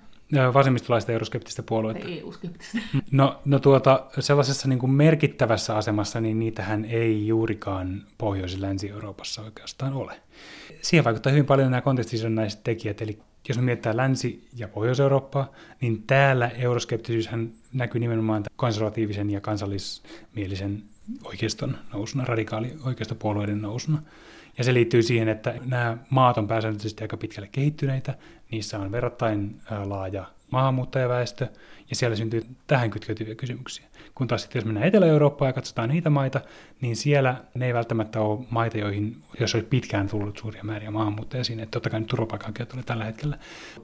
vasemmistolaista euroskeptistä puoluetta. EU-skeptistä. No, no tuota, sellaisessa niin kuin merkittävässä asemassa, niin niitähän ei juurikaan Pohjois- ja Länsi-Euroopassa oikeastaan ole. Siihen vaikuttaa hyvin paljon nämä kontekstisidonnaiset tekijät, eli jos me mietitään Länsi- ja Pohjois-Eurooppaa, niin täällä euroskeptisyyshän näkyy nimenomaan konservatiivisen ja kansallismielisen oikeiston nousuna, radikaali oikeistopuolueiden nousuna. Ja se liittyy siihen, että nämä maat on pääsääntöisesti aika pitkälle kehittyneitä, niissä on verrattain laaja maahanmuuttajaväestö, ja siellä syntyy tähän kytkeytyviä kysymyksiä. Kun taas sitten jos mennään Etelä-Eurooppaan ja katsotaan niitä maita, niin siellä ne ei välttämättä ole maita, joihin, jos olisi pitkään tullut suuria määriä maahanmuuttajia sinne, että totta kai nyt tulee tällä hetkellä.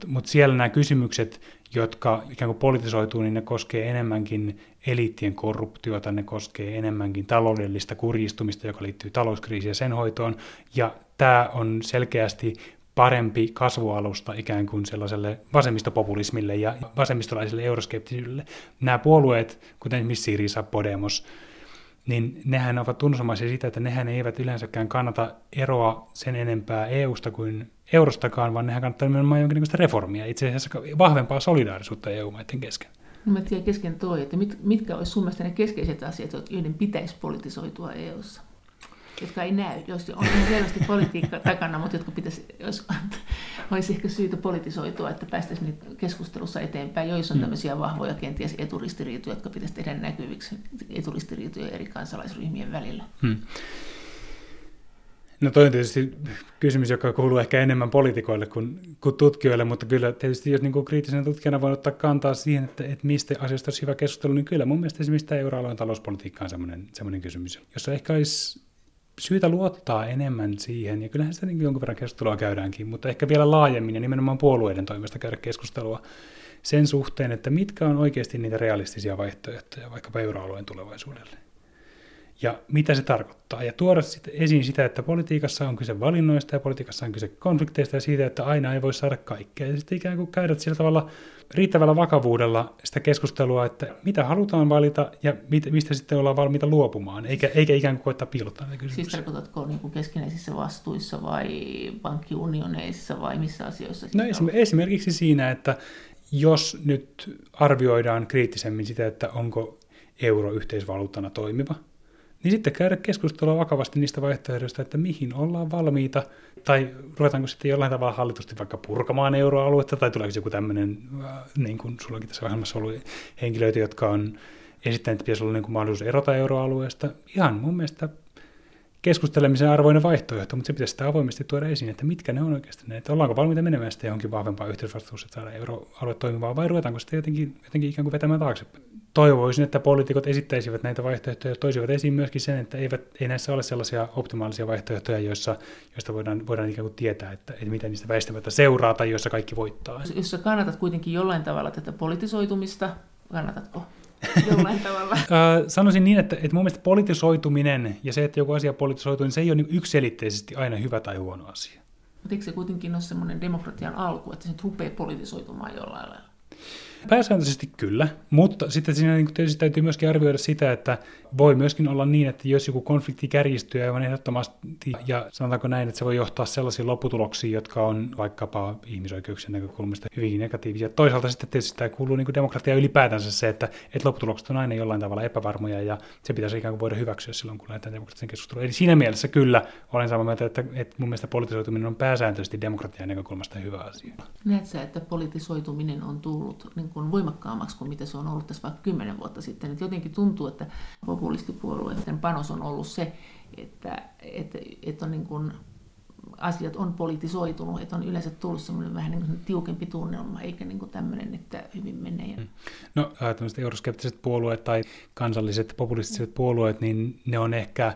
Mutta siellä nämä kysymykset, jotka ikään kuin politisoituu, niin ne koskee enemmänkin eliittien korruptiota, ne koskee enemmänkin taloudellista kurjistumista, joka liittyy talouskriisiin ja sen hoitoon, ja tämä on selkeästi parempi kasvualusta ikään kuin sellaiselle vasemmistopopulismille ja vasemmistolaiselle euroskeptisyydelle. Nämä puolueet, kuten esimerkiksi Sirisa, Podemos, niin nehän ovat tunnusomaisia sitä, että nehän eivät yleensäkään kannata eroa sen enempää EUsta kuin eurostakaan, vaan nehän kannattaa nimenomaan jonkinlaista reformia, itse asiassa vahvempaa solidaarisuutta EU-maiden kesken. No mä tiedän kesken toi, että mit, mitkä olisi sun mielestä ne keskeiset asiat, joiden pitäisi politisoitua EUssa? Jotka ei näy, jos on ihan selvästi politiikka takana, mutta jotka pitäisi, jos, olisi ehkä syytä politisoitua, että päästäisiin keskustelussa eteenpäin, joissa on mm. tämmöisiä vahvoja kenties eturistiriitoja, jotka pitäisi tehdä näkyviksi eturistiriitoja eri kansalaisryhmien välillä. Hmm. No toi on tietysti kysymys, joka kuuluu ehkä enemmän poliitikoille kuin, kuin tutkijoille, mutta kyllä tietysti jos niin kuin kriittisenä tutkijana voi ottaa kantaa siihen, että, että mistä asioista olisi hyvä keskustelu, niin kyllä mun mielestä esimerkiksi tämä euroalueen talouspolitiikka on semmoinen, semmoinen kysymys, jossa ehkä olisi syytä luottaa enemmän siihen, ja kyllähän sitä niin jonkun verran keskustelua käydäänkin, mutta ehkä vielä laajemmin ja nimenomaan puolueiden toimesta käydä keskustelua sen suhteen, että mitkä on oikeasti niitä realistisia vaihtoehtoja vaikkapa euroalueen tulevaisuudelle ja mitä se tarkoittaa. Ja tuoda sit esiin sitä, että politiikassa on kyse valinnoista ja politiikassa on kyse konflikteista ja siitä, että aina ei voi saada kaikkea. Ja sitten ikään kuin käydä sillä tavalla riittävällä vakavuudella sitä keskustelua, että mitä halutaan valita ja mit, mistä sitten ollaan valmiita luopumaan, eikä, eikä ikään kuin koettaa piilottaa näitä kysymyksiä. Siis tarkoitatko niin kuin keskinäisissä vastuissa vai pankkiunioneissa vai missä asioissa? No esim- esimerkiksi siinä, että jos nyt arvioidaan kriittisemmin sitä, että onko euro yhteisvaluuttana toimiva – niin sitten käydä keskustelua vakavasti niistä vaihtoehdoista, että mihin ollaan valmiita, tai ruvetaanko sitten jollain tavalla hallitusti vaikka purkamaan euroaluetta, tai tuleeko joku tämmöinen, äh, niin kuin sullakin tässä ohjelmassa ollut henkilöitä, jotka on esittäneet, että pitäisi olla niin kuin mahdollisuus erota euroalueesta. Ihan mun mielestä keskustelemisen arvoinen vaihtoehto, mutta se pitäisi sitä avoimesti tuoda esiin, että mitkä ne on oikeasti ne, että ollaanko valmiita menemään sitten johonkin vahvempaan yhteisvastuuseen, että saada euroalue toimivaa, vai ruvetaanko sitten jotenkin, jotenkin ikään kuin vetämään taaksepäin toivoisin, että poliitikot esittäisivät näitä vaihtoehtoja ja toisivat esiin myöskin sen, että eivät, ei näissä ole sellaisia optimaalisia vaihtoehtoja, joissa, joista voidaan, voidaan ikään kuin tietää, että, että mitä niistä väistämättä seuraa tai joissa kaikki voittaa. Jos sä kannatat kuitenkin jollain tavalla tätä politisoitumista, kannatatko? jollain tavalla? Sanoisin niin, että, että mun mielestä politisoituminen ja se, että joku asia politisoituu, niin se ei ole niin ykselitteisesti aina hyvä tai huono asia. Mutta eikö se kuitenkin ole semmoinen demokratian alku, että se nyt rupeaa politisoitumaan jollain lailla? Pääsääntöisesti kyllä, mutta sitten siinä niin tietysti täytyy myöskin arvioida sitä, että voi myöskin olla niin, että jos joku konflikti kärjistyy aivan ehdottomasti, ja sanotaanko näin, että se voi johtaa sellaisiin lopputuloksiin, jotka on vaikkapa ihmisoikeuksien näkökulmasta hyvinkin negatiivisia. Toisaalta sitten tietysti tämä kuuluu niin demokratia ylipäätänsä se, että, että lopputulokset on aina jollain tavalla epävarmoja, ja se pitäisi ikään kuin voida hyväksyä silloin, kun lähdetään demokratian keskusteluun. Eli siinä mielessä kyllä olen samaa mieltä, että, että mun mielestä politisoituminen on pääsääntöisesti demokratian näkökulmasta hyvä asia. Näetkö että politisoituminen on tullut niin kuin voimakkaammaksi kuin mitä se on ollut tässä vaikka kymmenen vuotta sitten. Et jotenkin tuntuu, että populistipuolueiden panos on ollut se, että, että, että on niin kuin asiat on politisoitunut, että on yleensä tullut semmoinen vähän niin kuin tiukempi tunnelma, eikä niin kuin tämmöinen, että hyvin menee. Mm. No tämmöiset euroskeptiset puolueet tai kansalliset populistiset puolueet, niin ne on ehkä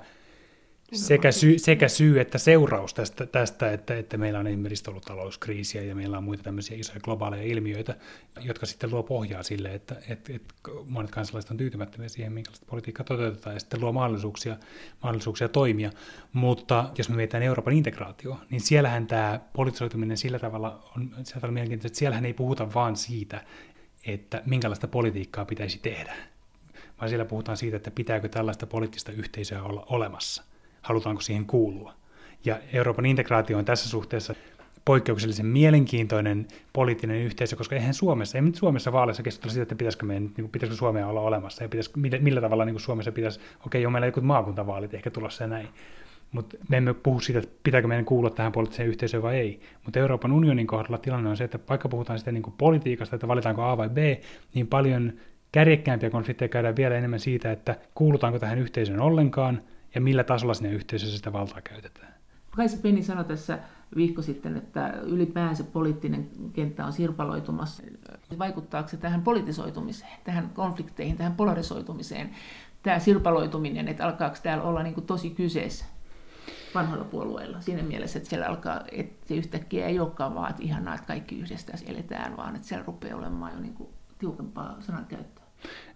sekä, sy, sekä syy että seuraus tästä, tästä että, että meillä on esimerkiksi ollut talouskriisiä ja meillä on muita tämmöisiä isoja globaaleja ilmiöitä, jotka sitten luo pohjaa sille, että, että, että monet kansalaiset on tyytymättömiä siihen, minkälaista politiikkaa toteutetaan ja sitten luo mahdollisuuksia, mahdollisuuksia toimia. Mutta jos me mietitään Euroopan integraatio, niin siellähän tämä politisoituminen sillä tavalla on, sillä tavalla mielenkiintoista, että siellähän ei puhuta vaan siitä, että minkälaista politiikkaa pitäisi tehdä, vaan siellä puhutaan siitä, että pitääkö tällaista poliittista yhteisöä olla olemassa – halutaanko siihen kuulua. Ja Euroopan integraatio on tässä suhteessa poikkeuksellisen mielenkiintoinen poliittinen yhteisö, koska eihän Suomessa, ei nyt Suomessa vaaleissa keskustella siitä, että pitäisikö, meidän, niin kuin, pitäisikö Suomea olla olemassa ja pitäisikö, millä, millä tavalla niin kuin Suomessa pitäisi, okei, on meillä jotkut maakuntavaalit ehkä tulossa ja näin, mutta me emme puhu siitä, että pitääkö meidän kuulua tähän poliittiseen yhteisöön vai ei. Mutta Euroopan unionin kohdalla tilanne on se, että vaikka puhutaan sitten niin kuin politiikasta, että valitaanko A vai B, niin paljon kärjekkäämpiä konflikteja käydään vielä enemmän siitä, että kuulutaanko tähän yhteisöön ollenkaan – ja millä tasolla sinne yhteisössä sitä valtaa käytetään. Kaisa Penni sanoi tässä viikko sitten, että ylipäänsä poliittinen kenttä on sirpaloitumassa. Vaikuttaako se tähän politisoitumiseen, tähän konflikteihin, tähän polarisoitumiseen, tämä sirpaloituminen, että alkaako täällä olla niin tosi kyseessä vanhoilla puolueilla siinä mielessä, että siellä alkaa, että se yhtäkkiä ei olekaan vaan, että ihanaa, että kaikki yhdessä eletään, vaan että siellä rupeaa olemaan jo niin tiukempaa sanankäyttöä.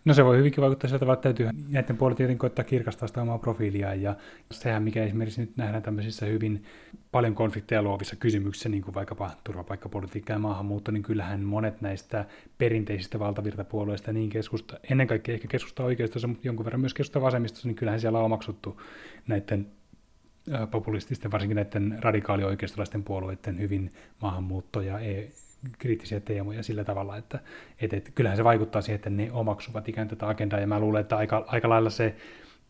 No se voi hyvinkin vaikuttaa sieltä, että täytyy näiden puolella tietenkin koittaa kirkastaa sitä omaa profiiliaan. Ja sehän, mikä esimerkiksi nyt nähdään tämmöisissä hyvin paljon konflikteja luovissa kysymyksissä, niin kuin vaikkapa turvapaikkapolitiikka ja maahanmuutto, niin kyllähän monet näistä perinteisistä valtavirtapuolueista, niin keskusta, ennen kaikkea ehkä keskusta oikeistossa, mutta jonkun verran myös keskusta vasemmistossa, niin kyllähän siellä on omaksuttu näiden populististen, varsinkin näiden radikaalioikeistolaisten puolueiden hyvin maahanmuutto- ja kriittisiä teemoja sillä tavalla, että, että, että kyllähän se vaikuttaa siihen, että ne omaksuvat ikään tätä agendaa, ja mä luulen, että aika, aika lailla se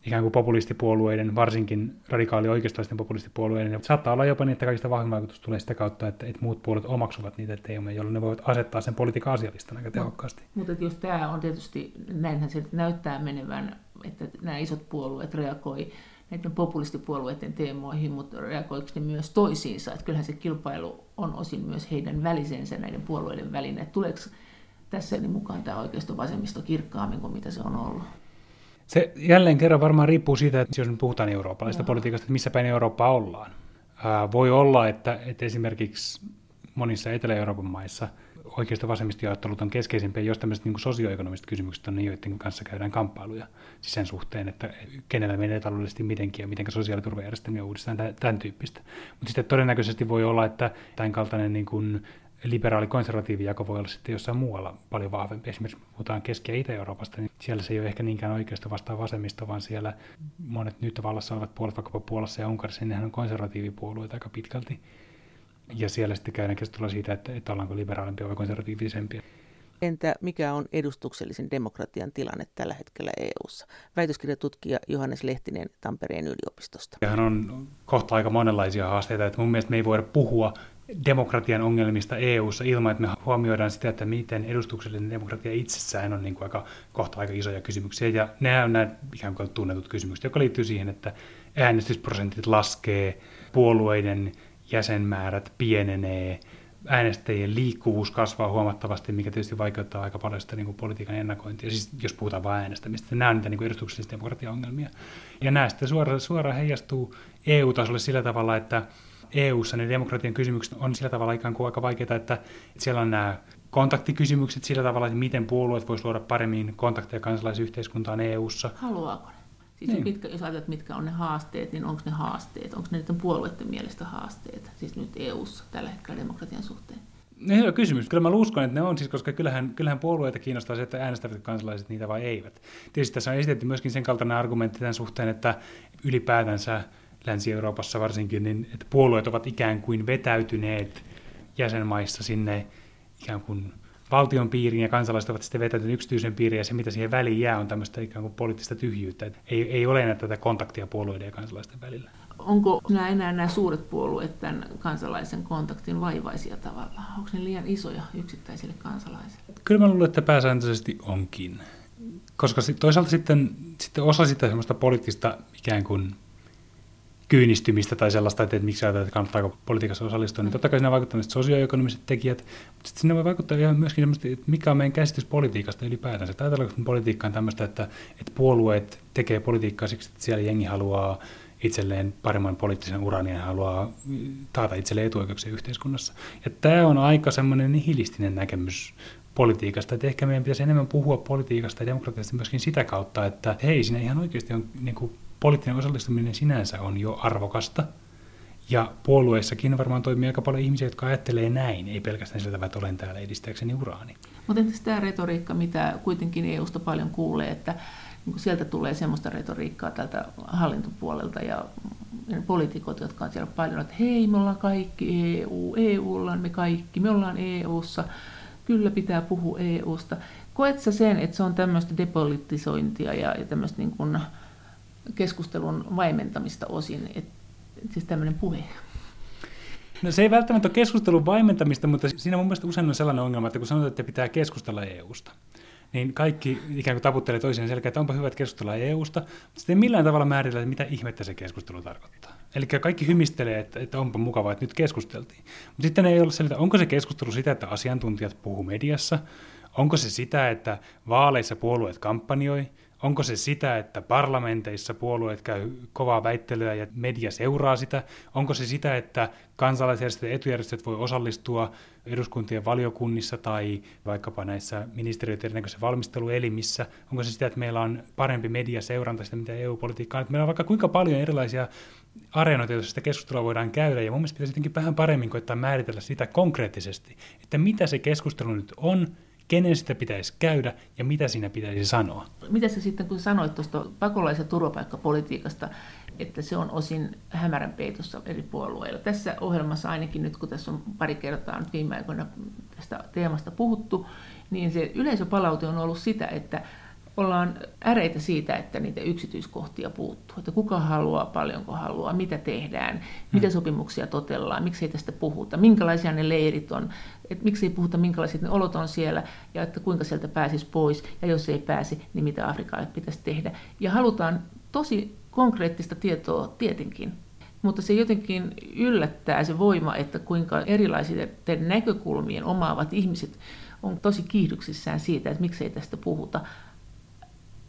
ikään kuin populistipuolueiden, varsinkin radikaali oikeistolaisten populistipuolueiden, ja saattaa olla jopa niin, että kaikista vahvin vaikutus tulee sitä kautta, että, että muut puolet omaksuvat niitä teemoja, jolloin ne voivat asettaa sen politiikan asialistana aika tehokkaasti. No, mutta jos tämä on tietysti, näinhän se näyttää menevän, että nämä isot puolueet reagoi näiden populistipuolueiden teemoihin, mutta reagoiko ne myös toisiinsa? Että kyllähän se kilpailu on osin myös heidän välisensä näiden puolueiden välinen. Tuleeko tässä niin mukaan tämä oikeisto vasemmisto kirkkaammin kuin mitä se on ollut? Se jälleen kerran varmaan riippuu siitä, että jos nyt puhutaan eurooppalaisesta politiikasta, että missä päin Eurooppaa ollaan. Ää, voi olla, että, että esimerkiksi monissa Etelä-Euroopan maissa – oikeista vasemmistojaottelut on keskeisimpiä, jos tämmöiset niin sosioekonomiset kysymykset on ne, joiden kanssa käydään kamppailuja sen suhteen, että kenellä menee taloudellisesti mitenkin ja miten sosiaaliturvajärjestelmiä uudistetaan, tämän tyyppistä. Mutta sitten todennäköisesti voi olla, että tämän kaltainen niin kuin liberaali-konservatiivi jako voi olla sitten jossain muualla paljon vahvempi. Esimerkiksi puhutaan Keski- ja Itä-Euroopasta, niin siellä se ei ole ehkä niinkään oikeasta vastaan vasemmista, vaan siellä monet nyt vallassa olevat puolet, vaikkapa Puolassa ja Unkarissa, niin nehän on konservatiivipuolueita aika pitkälti ja siellä sitten käydään keskustelua siitä, että, että ollaanko liberaalimpia vai konservatiivisempia. Entä mikä on edustuksellisen demokratian tilanne tällä hetkellä EU:ssa? Väitöskirjatutkija Johannes Lehtinen Tampereen yliopistosta. Hän on kohta aika monenlaisia haasteita, että mun mielestä me ei voida puhua demokratian ongelmista EU:ssa ilman, että me huomioidaan sitä, että miten edustuksellinen demokratia itsessään on niin kuin aika, kohta aika isoja kysymyksiä. Ja nämä on nämä ikään kuin tunnetut kysymykset, jotka liittyy siihen, että äänestysprosentit laskee, puolueiden jäsenmäärät pienenee, äänestäjien liikkuvuus kasvaa huomattavasti, mikä tietysti vaikeuttaa aika paljon sitä niin kuin politiikan ennakointia, siis jos puhutaan vain äänestämistä. Nämä on niitä niin edustuksellisia demokratia-ongelmia. Ja nämä sitten suoraan, suoraan heijastuu EU-tasolle sillä tavalla, että EU-ssa ne demokratian kysymykset on sillä tavalla ikään kuin aika vaikeita, että siellä on nämä kontaktikysymykset sillä tavalla, että miten puolueet voisivat luoda paremmin kontakteja kansalaisyhteiskuntaan EU-ssa. Haluaako ne? Siis niin. mitkä, jos ajatellaan, mitkä on ne haasteet, niin onko ne haasteet, onko ne niiden puolueiden mielestä haasteet, siis nyt EU-ssa tällä hetkellä demokratian suhteen? No hyvä kysymys. Kyllä mä uskon, että ne on siis, koska kyllähän, kyllähän puolueita kiinnostaa se, että äänestävät kansalaiset niitä vai eivät. Tietysti tässä on esitetty myöskin sen kaltainen argumentti tämän suhteen, että ylipäätänsä Länsi-Euroopassa varsinkin, niin että puolueet ovat ikään kuin vetäytyneet jäsenmaissa sinne ikään kuin valtion piiriin ja kansalaiset ovat sitten vetäytyneet yksityisen piiriin ja se, mitä siihen väliin jää, on tämmöistä ikään kuin poliittista tyhjyyttä. Et ei, ei ole enää tätä kontaktia puolueiden ja kansalaisten välillä. Onko nämä enää nämä suuret puolueet tämän kansalaisen kontaktin vaivaisia tavallaan? Onko ne liian isoja yksittäisille kansalaisille? Kyllä mä luulen, että pääsääntöisesti onkin. Koska toisaalta sitten, sitten osa sitä semmoista poliittista ikään kuin kyynistymistä tai sellaista, että, että miksi ajatellaan, että kannattaako politiikassa osallistua, niin totta kai siinä vaikuttaa sosioekonomiset tekijät, mutta sitten siinä voi vaikuttaa ihan myöskin semmoista, että mikä on meidän käsitys politiikasta ylipäätänsä. Ajatellaanko, että politiikka on tämmöistä, että, että puolueet tekee politiikkaa siksi, että siellä jengi haluaa itselleen paremman poliittisen uran ja haluaa taata itselleen etuoikeuksia yhteiskunnassa. Ja tämä on aika semmoinen nihilistinen näkemys politiikasta, että ehkä meidän pitäisi enemmän puhua politiikasta ja demokratiasta myöskin sitä kautta, että hei, siinä ihan oikeasti on niin kuin, poliittinen osallistuminen sinänsä on jo arvokasta, ja puolueissakin varmaan toimii aika paljon ihmisiä, jotka ajattelee näin, ei pelkästään sillä että olen täällä edistääkseni uraani. Mutta entäs tämä retoriikka, mitä kuitenkin EUsta paljon kuulee, että niin sieltä tulee semmoista retoriikkaa tältä hallintopuolelta ja poliitikot, jotka on siellä paljon, että hei, me ollaan kaikki EU, EU ollaan me kaikki, me ollaan EUssa, kyllä pitää puhua EUsta. Koet sä sen, että se on tämmöistä depolitisointia ja, ja tämmöistä niin kuin keskustelun vaimentamista osin, että siis tämmöinen puhe? No se ei välttämättä ole keskustelun vaimentamista, mutta siinä mun mielestä usein on sellainen ongelma, että kun sanotaan, että pitää keskustella EUsta, niin kaikki ikään kuin taputtelee toisiaan selkeä, että onpa hyvä, että keskustellaan EUsta, mutta sitten ei millään tavalla määritellä, että mitä ihmettä se keskustelu tarkoittaa. Eli kaikki hymistelee, että, että onpa mukavaa, että nyt keskusteltiin. Mutta sitten ei ole selvitä, onko se keskustelu sitä, että asiantuntijat puhuu mediassa, onko se sitä, että vaaleissa puolueet kampanjoi, Onko se sitä, että parlamenteissa puolueet käy kovaa väittelyä ja media seuraa sitä? Onko se sitä, että kansalaisjärjestöt ja etujärjestöt voi osallistua eduskuntien valiokunnissa tai vaikkapa näissä ministeriöiden erinäköisissä valmisteluelimissä? Onko se sitä, että meillä on parempi mediaseuranta sitä, mitä EU-politiikka on? meillä on vaikka kuinka paljon erilaisia areenoita, joissa sitä keskustelua voidaan käydä, ja mun mielestä pitäisi jotenkin vähän paremmin koittaa määritellä sitä konkreettisesti, että mitä se keskustelu nyt on, kenen sitä pitäisi käydä ja mitä siinä pitäisi sanoa. Mitä sä sitten, kun sanoit tuosta pakolais- ja turvapaikkapolitiikasta, että se on osin hämärän peitossa eri puolueilla. Tässä ohjelmassa ainakin nyt, kun tässä on pari kertaa nyt viime aikoina tästä teemasta puhuttu, niin se yleisöpalaute on ollut sitä, että ollaan äreitä siitä, että niitä yksityiskohtia puuttuu. Että kuka haluaa, paljonko haluaa, mitä tehdään, mitä hmm. sopimuksia totellaan, miksi ei tästä puhuta, minkälaisia ne leirit on, että miksi ei puhuta, minkälaiset ne olot on siellä ja että kuinka sieltä pääsisi pois ja jos ei pääsi, niin mitä Afrikalle pitäisi tehdä. Ja halutaan tosi konkreettista tietoa tietenkin, mutta se jotenkin yllättää se voima, että kuinka erilaisia näkökulmien omaavat ihmiset on tosi kiihdyksissään siitä, että miksei tästä puhuta.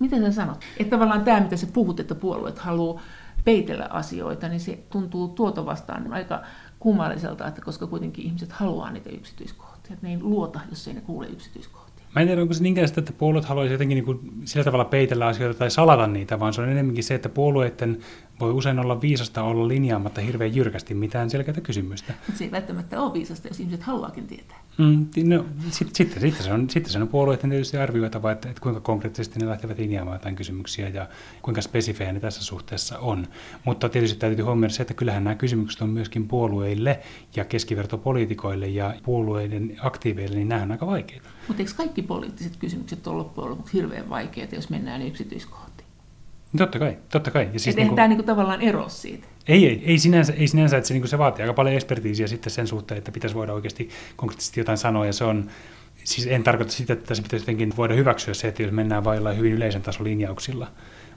Miten sä sanot? Että tavallaan tämä, mitä sä puhut, että puolueet haluaa peitellä asioita, niin se tuntuu tuota vastaan aika kummalliselta, että koska kuitenkin ihmiset haluaa niitä yksityiskohtia, että ne ei luota, jos ei ne kuule yksityiskohtia. Mä en tiedä, onko se niinkään sitä, että puolueet haluaisivat jotenkin niin kuin sillä tavalla peitellä asioita tai salata niitä, vaan se on enemmänkin se, että puolueiden voi usein olla viisasta olla linjaamatta hirveän jyrkästi mitään selkeää kysymystä. Mutta se ei välttämättä ole viisasta, jos ihmiset haluakin tietää. Mm, no, sitten, sitten, sitten, se on, sitten se on puolueiden tietysti arvioitava, että, että kuinka konkreettisesti ne lähtevät linjaamaan jotain kysymyksiä ja kuinka spesifejä ne tässä suhteessa on. Mutta tietysti täytyy huomioida se, että kyllähän nämä kysymykset on myöskin puolueille ja keskivertopoliitikoille ja puolueiden aktiiveille, niin nämä on aika vaikeita. Mutta eikö kaikki poliittiset kysymykset ole loppujen lopuksi hirveän vaikeita, jos mennään yksityiskohtiin? Totta kai, totta kai. Ja siis niin kuin, tämä niin kuin tavallaan ero siitä. Ei, ei, ei, sinänsä, ei sinänsä, että se, niin se vaatii aika paljon ekspertiisiä sitten sen suhteen, että pitäisi voida oikeasti konkreettisesti jotain sanoa, ja se on, siis en tarkoita sitä, että se pitäisi jotenkin voida hyväksyä se, että jos mennään vain hyvin yleisen tason linjauksilla,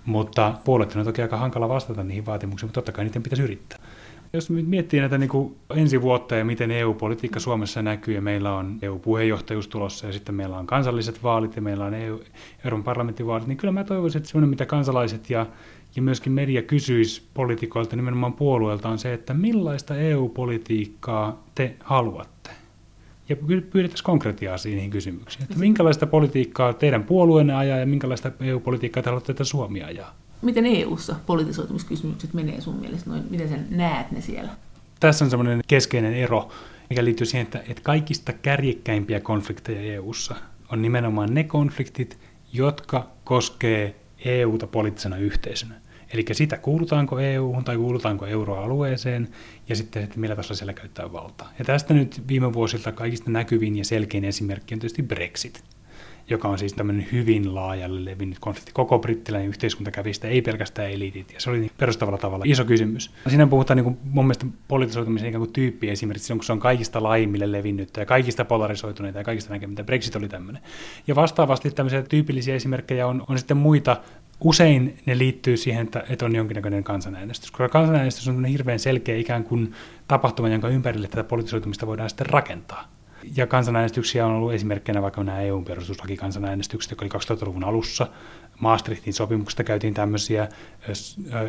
mutta puolueiden on toki aika hankala vastata niihin vaatimuksiin, mutta totta kai niiden pitäisi yrittää. Jos miettii näitä niin kuin ensi vuotta ja miten EU-politiikka Suomessa näkyy, ja meillä on EU-puheenjohtajuus tulossa, ja sitten meillä on kansalliset vaalit, ja meillä on EU, Euroopan parlamentin vaalit, niin kyllä mä toivoisin, että semmoinen, mitä kansalaiset ja, ja myöskin media kysyisi poliitikoilta, nimenomaan puolueelta, on se, että millaista EU-politiikkaa te haluatte? Ja pyydettäisiin konkretiaa siihen kysymyksiin, että minkälaista politiikkaa teidän puolueenne ajaa ja minkälaista EU-politiikkaa te haluatte, että Suomi ajaa miten EU-ssa politisoitumiskysymykset menee sun mielestä, noin, miten sen näet ne siellä? Tässä on semmoinen keskeinen ero, mikä liittyy siihen, että, että kaikista kärjekkäimpiä konflikteja EU:ssa on nimenomaan ne konfliktit, jotka koskee EUta poliittisena yhteisönä. Eli sitä, kuulutaanko EU-hun tai kuulutaanko euroalueeseen, ja sitten, että millä tasolla siellä käyttää valtaa. Ja tästä nyt viime vuosilta kaikista näkyvin ja selkein esimerkki on tietysti Brexit joka on siis tämmöinen hyvin laajalle levinnyt konflikti. Koko brittiläinen yhteiskunta kävi sitä, ei pelkästään eliitit, ja se oli niin perustavalla tavalla iso kysymys. Siinä puhutaan niin kuin mun mielestä politisoitumisen ikään kuin tyyppi esimerkiksi kun se on kaikista laimmille levinnyt ja kaikista polarisoituneita ja kaikista näkemättä. Brexit oli tämmöinen. Ja vastaavasti tämmöisiä tyypillisiä esimerkkejä on, on sitten muita usein ne liittyy siihen, että, että on jonkinnäköinen kansanäänestys, koska kansanäänestys on hirveän selkeä ikään kuin tapahtuma, jonka ympärille tätä politisoitumista voidaan sitten rakentaa. Ja kansanäänestyksiä on ollut esimerkkinä vaikka nämä EU-perustuslakikansanäänestykset, jotka oli 2000-luvun alussa. Maastrichtin sopimuksesta käytiin tämmöisiä,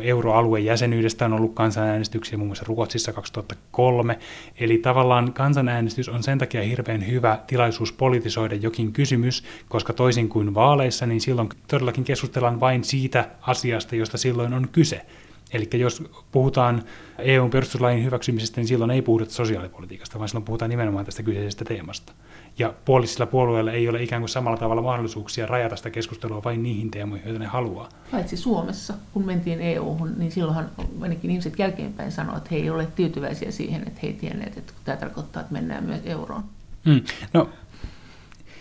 euroalueen jäsenyydestä on ollut kansanäänestyksiä, muun muassa Ruotsissa 2003. Eli tavallaan kansanäänestys on sen takia hirveän hyvä tilaisuus politisoida jokin kysymys, koska toisin kuin vaaleissa, niin silloin todellakin keskustellaan vain siitä asiasta, josta silloin on kyse. Eli jos puhutaan EUn perustuslain hyväksymisestä, niin silloin ei puhuta sosiaalipolitiikasta, vaan silloin puhutaan nimenomaan tästä kyseisestä teemasta. Ja puolisilla puolueilla ei ole ikään kuin samalla tavalla mahdollisuuksia rajata sitä keskustelua vain niihin teemoihin, joita ne haluaa. Paitsi Suomessa, kun mentiin EU-hun, niin silloinhan ainakin ihmiset jälkeenpäin sanoivat, että he ei ole tyytyväisiä siihen, että he ei tienneet, että tämä tarkoittaa, että mennään myös euroon. Mm. No,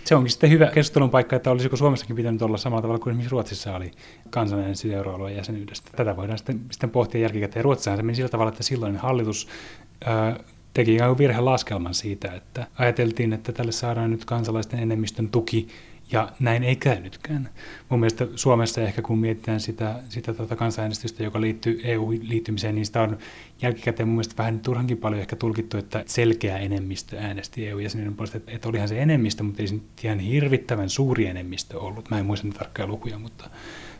se onkin sitten hyvä keskustelun paikka, että olisiko Suomessakin pitänyt olla samalla tavalla kuin esimerkiksi Ruotsissa oli kansanäänestys euroalueen jäsenyydestä. Tätä voidaan sitten, sitten pohtia jälkikäteen. Ruotsissahan se meni sillä tavalla, että silloin hallitus ää, teki ikään kuin virhelaskelman siitä, että ajateltiin, että tälle saadaan nyt kansalaisten enemmistön tuki ja näin ei käynytkään. Mun mielestä Suomessa ehkä kun mietitään sitä, sitä tuota kansanäänestystä, joka liittyy EU-liittymiseen, niin sitä on jälkikäteen mun mielestä vähän turhankin paljon ehkä tulkittu, että selkeä enemmistö äänesti EU-jäsenyyden puolesta. Että, että olihan se enemmistö, mutta ei se ihan hirvittävän suuri enemmistö ollut. Mä en muista tarkkoja lukuja, mutta...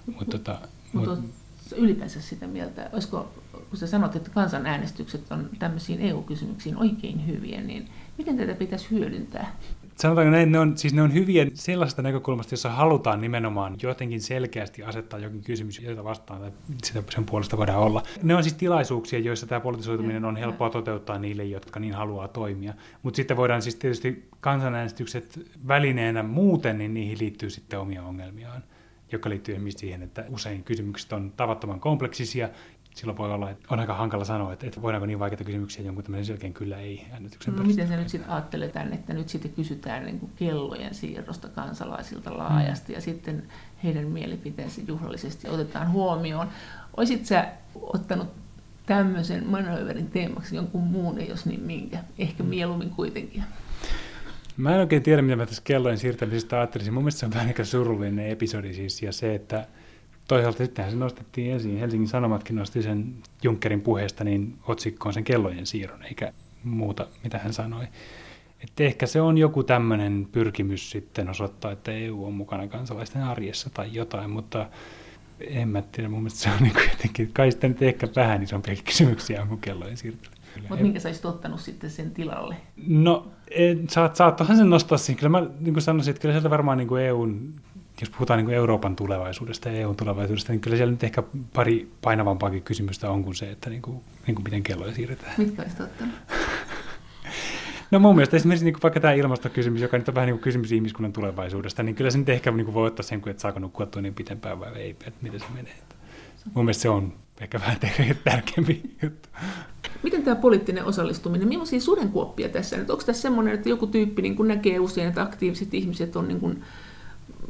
mutta, tota, mutta mut, ylipäänsä sitä mieltä, olisiko, kun sä sanot, että kansanäänestykset on tämmöisiin EU-kysymyksiin oikein hyviä, niin miten tätä pitäisi hyödyntää? Sanotaanko näin, ne on, siis ne on hyviä sellaista näkökulmasta, jossa halutaan nimenomaan jotenkin selkeästi asettaa jokin kysymys, jota vastaan tai sitä sen puolesta voidaan olla. Ne on siis tilaisuuksia, joissa tämä politisoituminen on helppoa toteuttaa niille, jotka niin haluaa toimia. Mutta sitten voidaan siis tietysti kansanäänestykset välineenä muuten, niin niihin liittyy sitten omia ongelmiaan joka liittyy siihen, että usein kysymykset on tavattoman kompleksisia silloin voi olla, että on aika hankala sanoa, että, että voidaanko niin vaikeita kysymyksiä jonkun tämmöisen selkeän kyllä ei äänestyksen no, Miten se nyt sitten ajatteletaan, että nyt sitten kysytään niin kuin kellojen siirrosta kansalaisilta laajasti mm. ja sitten heidän mielipiteensä juhlallisesti otetaan huomioon. Oisit sä ottanut tämmöisen manööverin teemaksi jonkun muun, jos niin minkä? Ehkä mm. mieluummin kuitenkin. Mä en oikein tiedä, mitä mä tässä kellojen siirtämisestä ajattelisin. Mun mielestä se on vähän aika surullinen episodi siis, ja se, että toisaalta sittenhän se nostettiin esiin. Helsingin Sanomatkin nosti sen Junckerin puheesta niin otsikkoon sen kellojen siirron, eikä muuta, mitä hän sanoi. Että ehkä se on joku tämmöinen pyrkimys sitten osoittaa, että EU on mukana kansalaisten arjessa tai jotain, mutta en mä tiedä, mun mielestä se on niin jotenkin, kai sitten nyt ehkä vähän isompia kysymyksiä kuin kellojen siirtely. Mutta minkä sä olisit ottanut sitten sen tilalle? No, saat, saattohan sen nostaa siihen. Kyllä mä niin kuin sanoisin, että kyllä sieltä varmaan niin kuin EUn jos puhutaan niin Euroopan tulevaisuudesta ja EUn tulevaisuudesta, niin kyllä siellä nyt ehkä pari painavampaakin kysymystä on kuin se, että niin kuin, niin kuin miten kelloja siirretään. Mitkä ottanut? No mun mielestä esimerkiksi niin kuin vaikka tämä ilmastokysymys, joka nyt on vähän niin kuin kysymys ihmiskunnan tulevaisuudesta, niin kyllä se nyt ehkä niin kuin voi ottaa sen, että saako nukkua tunnin pitempään vai ei, että miten se menee. Mun mielestä se on ehkä vähän tärkeämpi juttu. Miten tämä poliittinen osallistuminen, millaisia sudenkuoppia tässä nyt? Onko tässä semmoinen, että joku tyyppi niin kuin näkee usein, että aktiiviset ihmiset on niin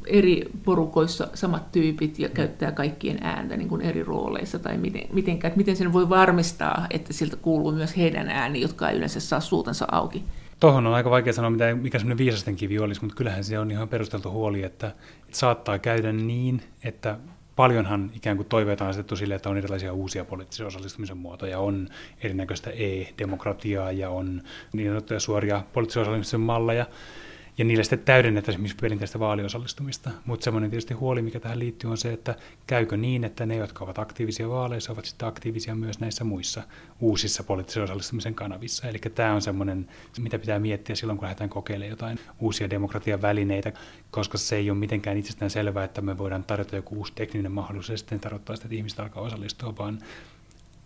eri porukoissa samat tyypit ja käyttää kaikkien ääntä niin kuin eri rooleissa, tai miten, mitenkä, että miten sen voi varmistaa, että siltä kuuluu myös heidän ääni, jotka ei yleensä saa suutansa auki. Tuohon on aika vaikea sanoa, mitä, mikä semmoinen viisasten kivi olisi, mutta kyllähän se on ihan perusteltu huoli, että, että saattaa käydä niin, että paljonhan ikään kuin toiveita on asetettu sille, että on erilaisia uusia poliittisia osallistumisen muotoja, on erinäköistä e-demokratiaa ja on niin sanottuja suoria poliittisia osallistumisen malleja, ja niille sitten täydennetään esimerkiksi perinteistä vaaliosallistumista. Mutta semmoinen tietysti huoli, mikä tähän liittyy, on se, että käykö niin, että ne, jotka ovat aktiivisia vaaleissa, ovat sitten aktiivisia myös näissä muissa uusissa poliittisen osallistumisen kanavissa. Eli tämä on semmoinen, mitä pitää miettiä silloin, kun lähdetään kokeilemaan jotain uusia demokratian välineitä, koska se ei ole mitenkään itsestään selvää, että me voidaan tarjota joku uusi tekninen mahdollisuus ja sitten tarkoittaa sitä, että ihmiset alkaa osallistua, vaan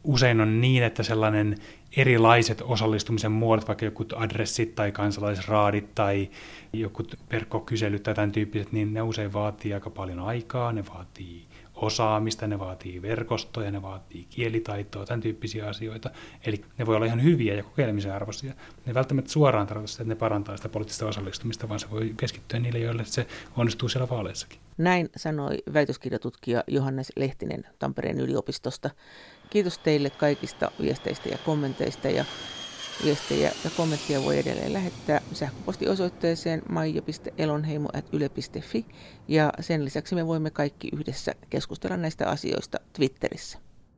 usein on niin, että sellainen erilaiset osallistumisen muodot, vaikka joku adressit tai kansalaisraadit tai joku verkkokyselyt tai tämän tyyppiset, niin ne usein vaatii aika paljon aikaa, ne vaatii osaamista, ne vaatii verkostoja, ne vaatii kielitaitoa, tämän tyyppisiä asioita. Eli ne voi olla ihan hyviä ja kokeilemisen arvoisia. Ne välttämättä suoraan tarkoita sitä, että ne parantaa sitä poliittista osallistumista, vaan se voi keskittyä niille, joille se onnistuu siellä vaaleissakin. Näin sanoi väitöskirjatutkija Johannes Lehtinen Tampereen yliopistosta. Kiitos teille kaikista viesteistä ja kommenteista ja Viestejä ja kommentteja voi edelleen lähettää sähköpostiosoitteeseen maija.elonheimo.yle.fi ja sen lisäksi me voimme kaikki yhdessä keskustella näistä asioista Twitterissä.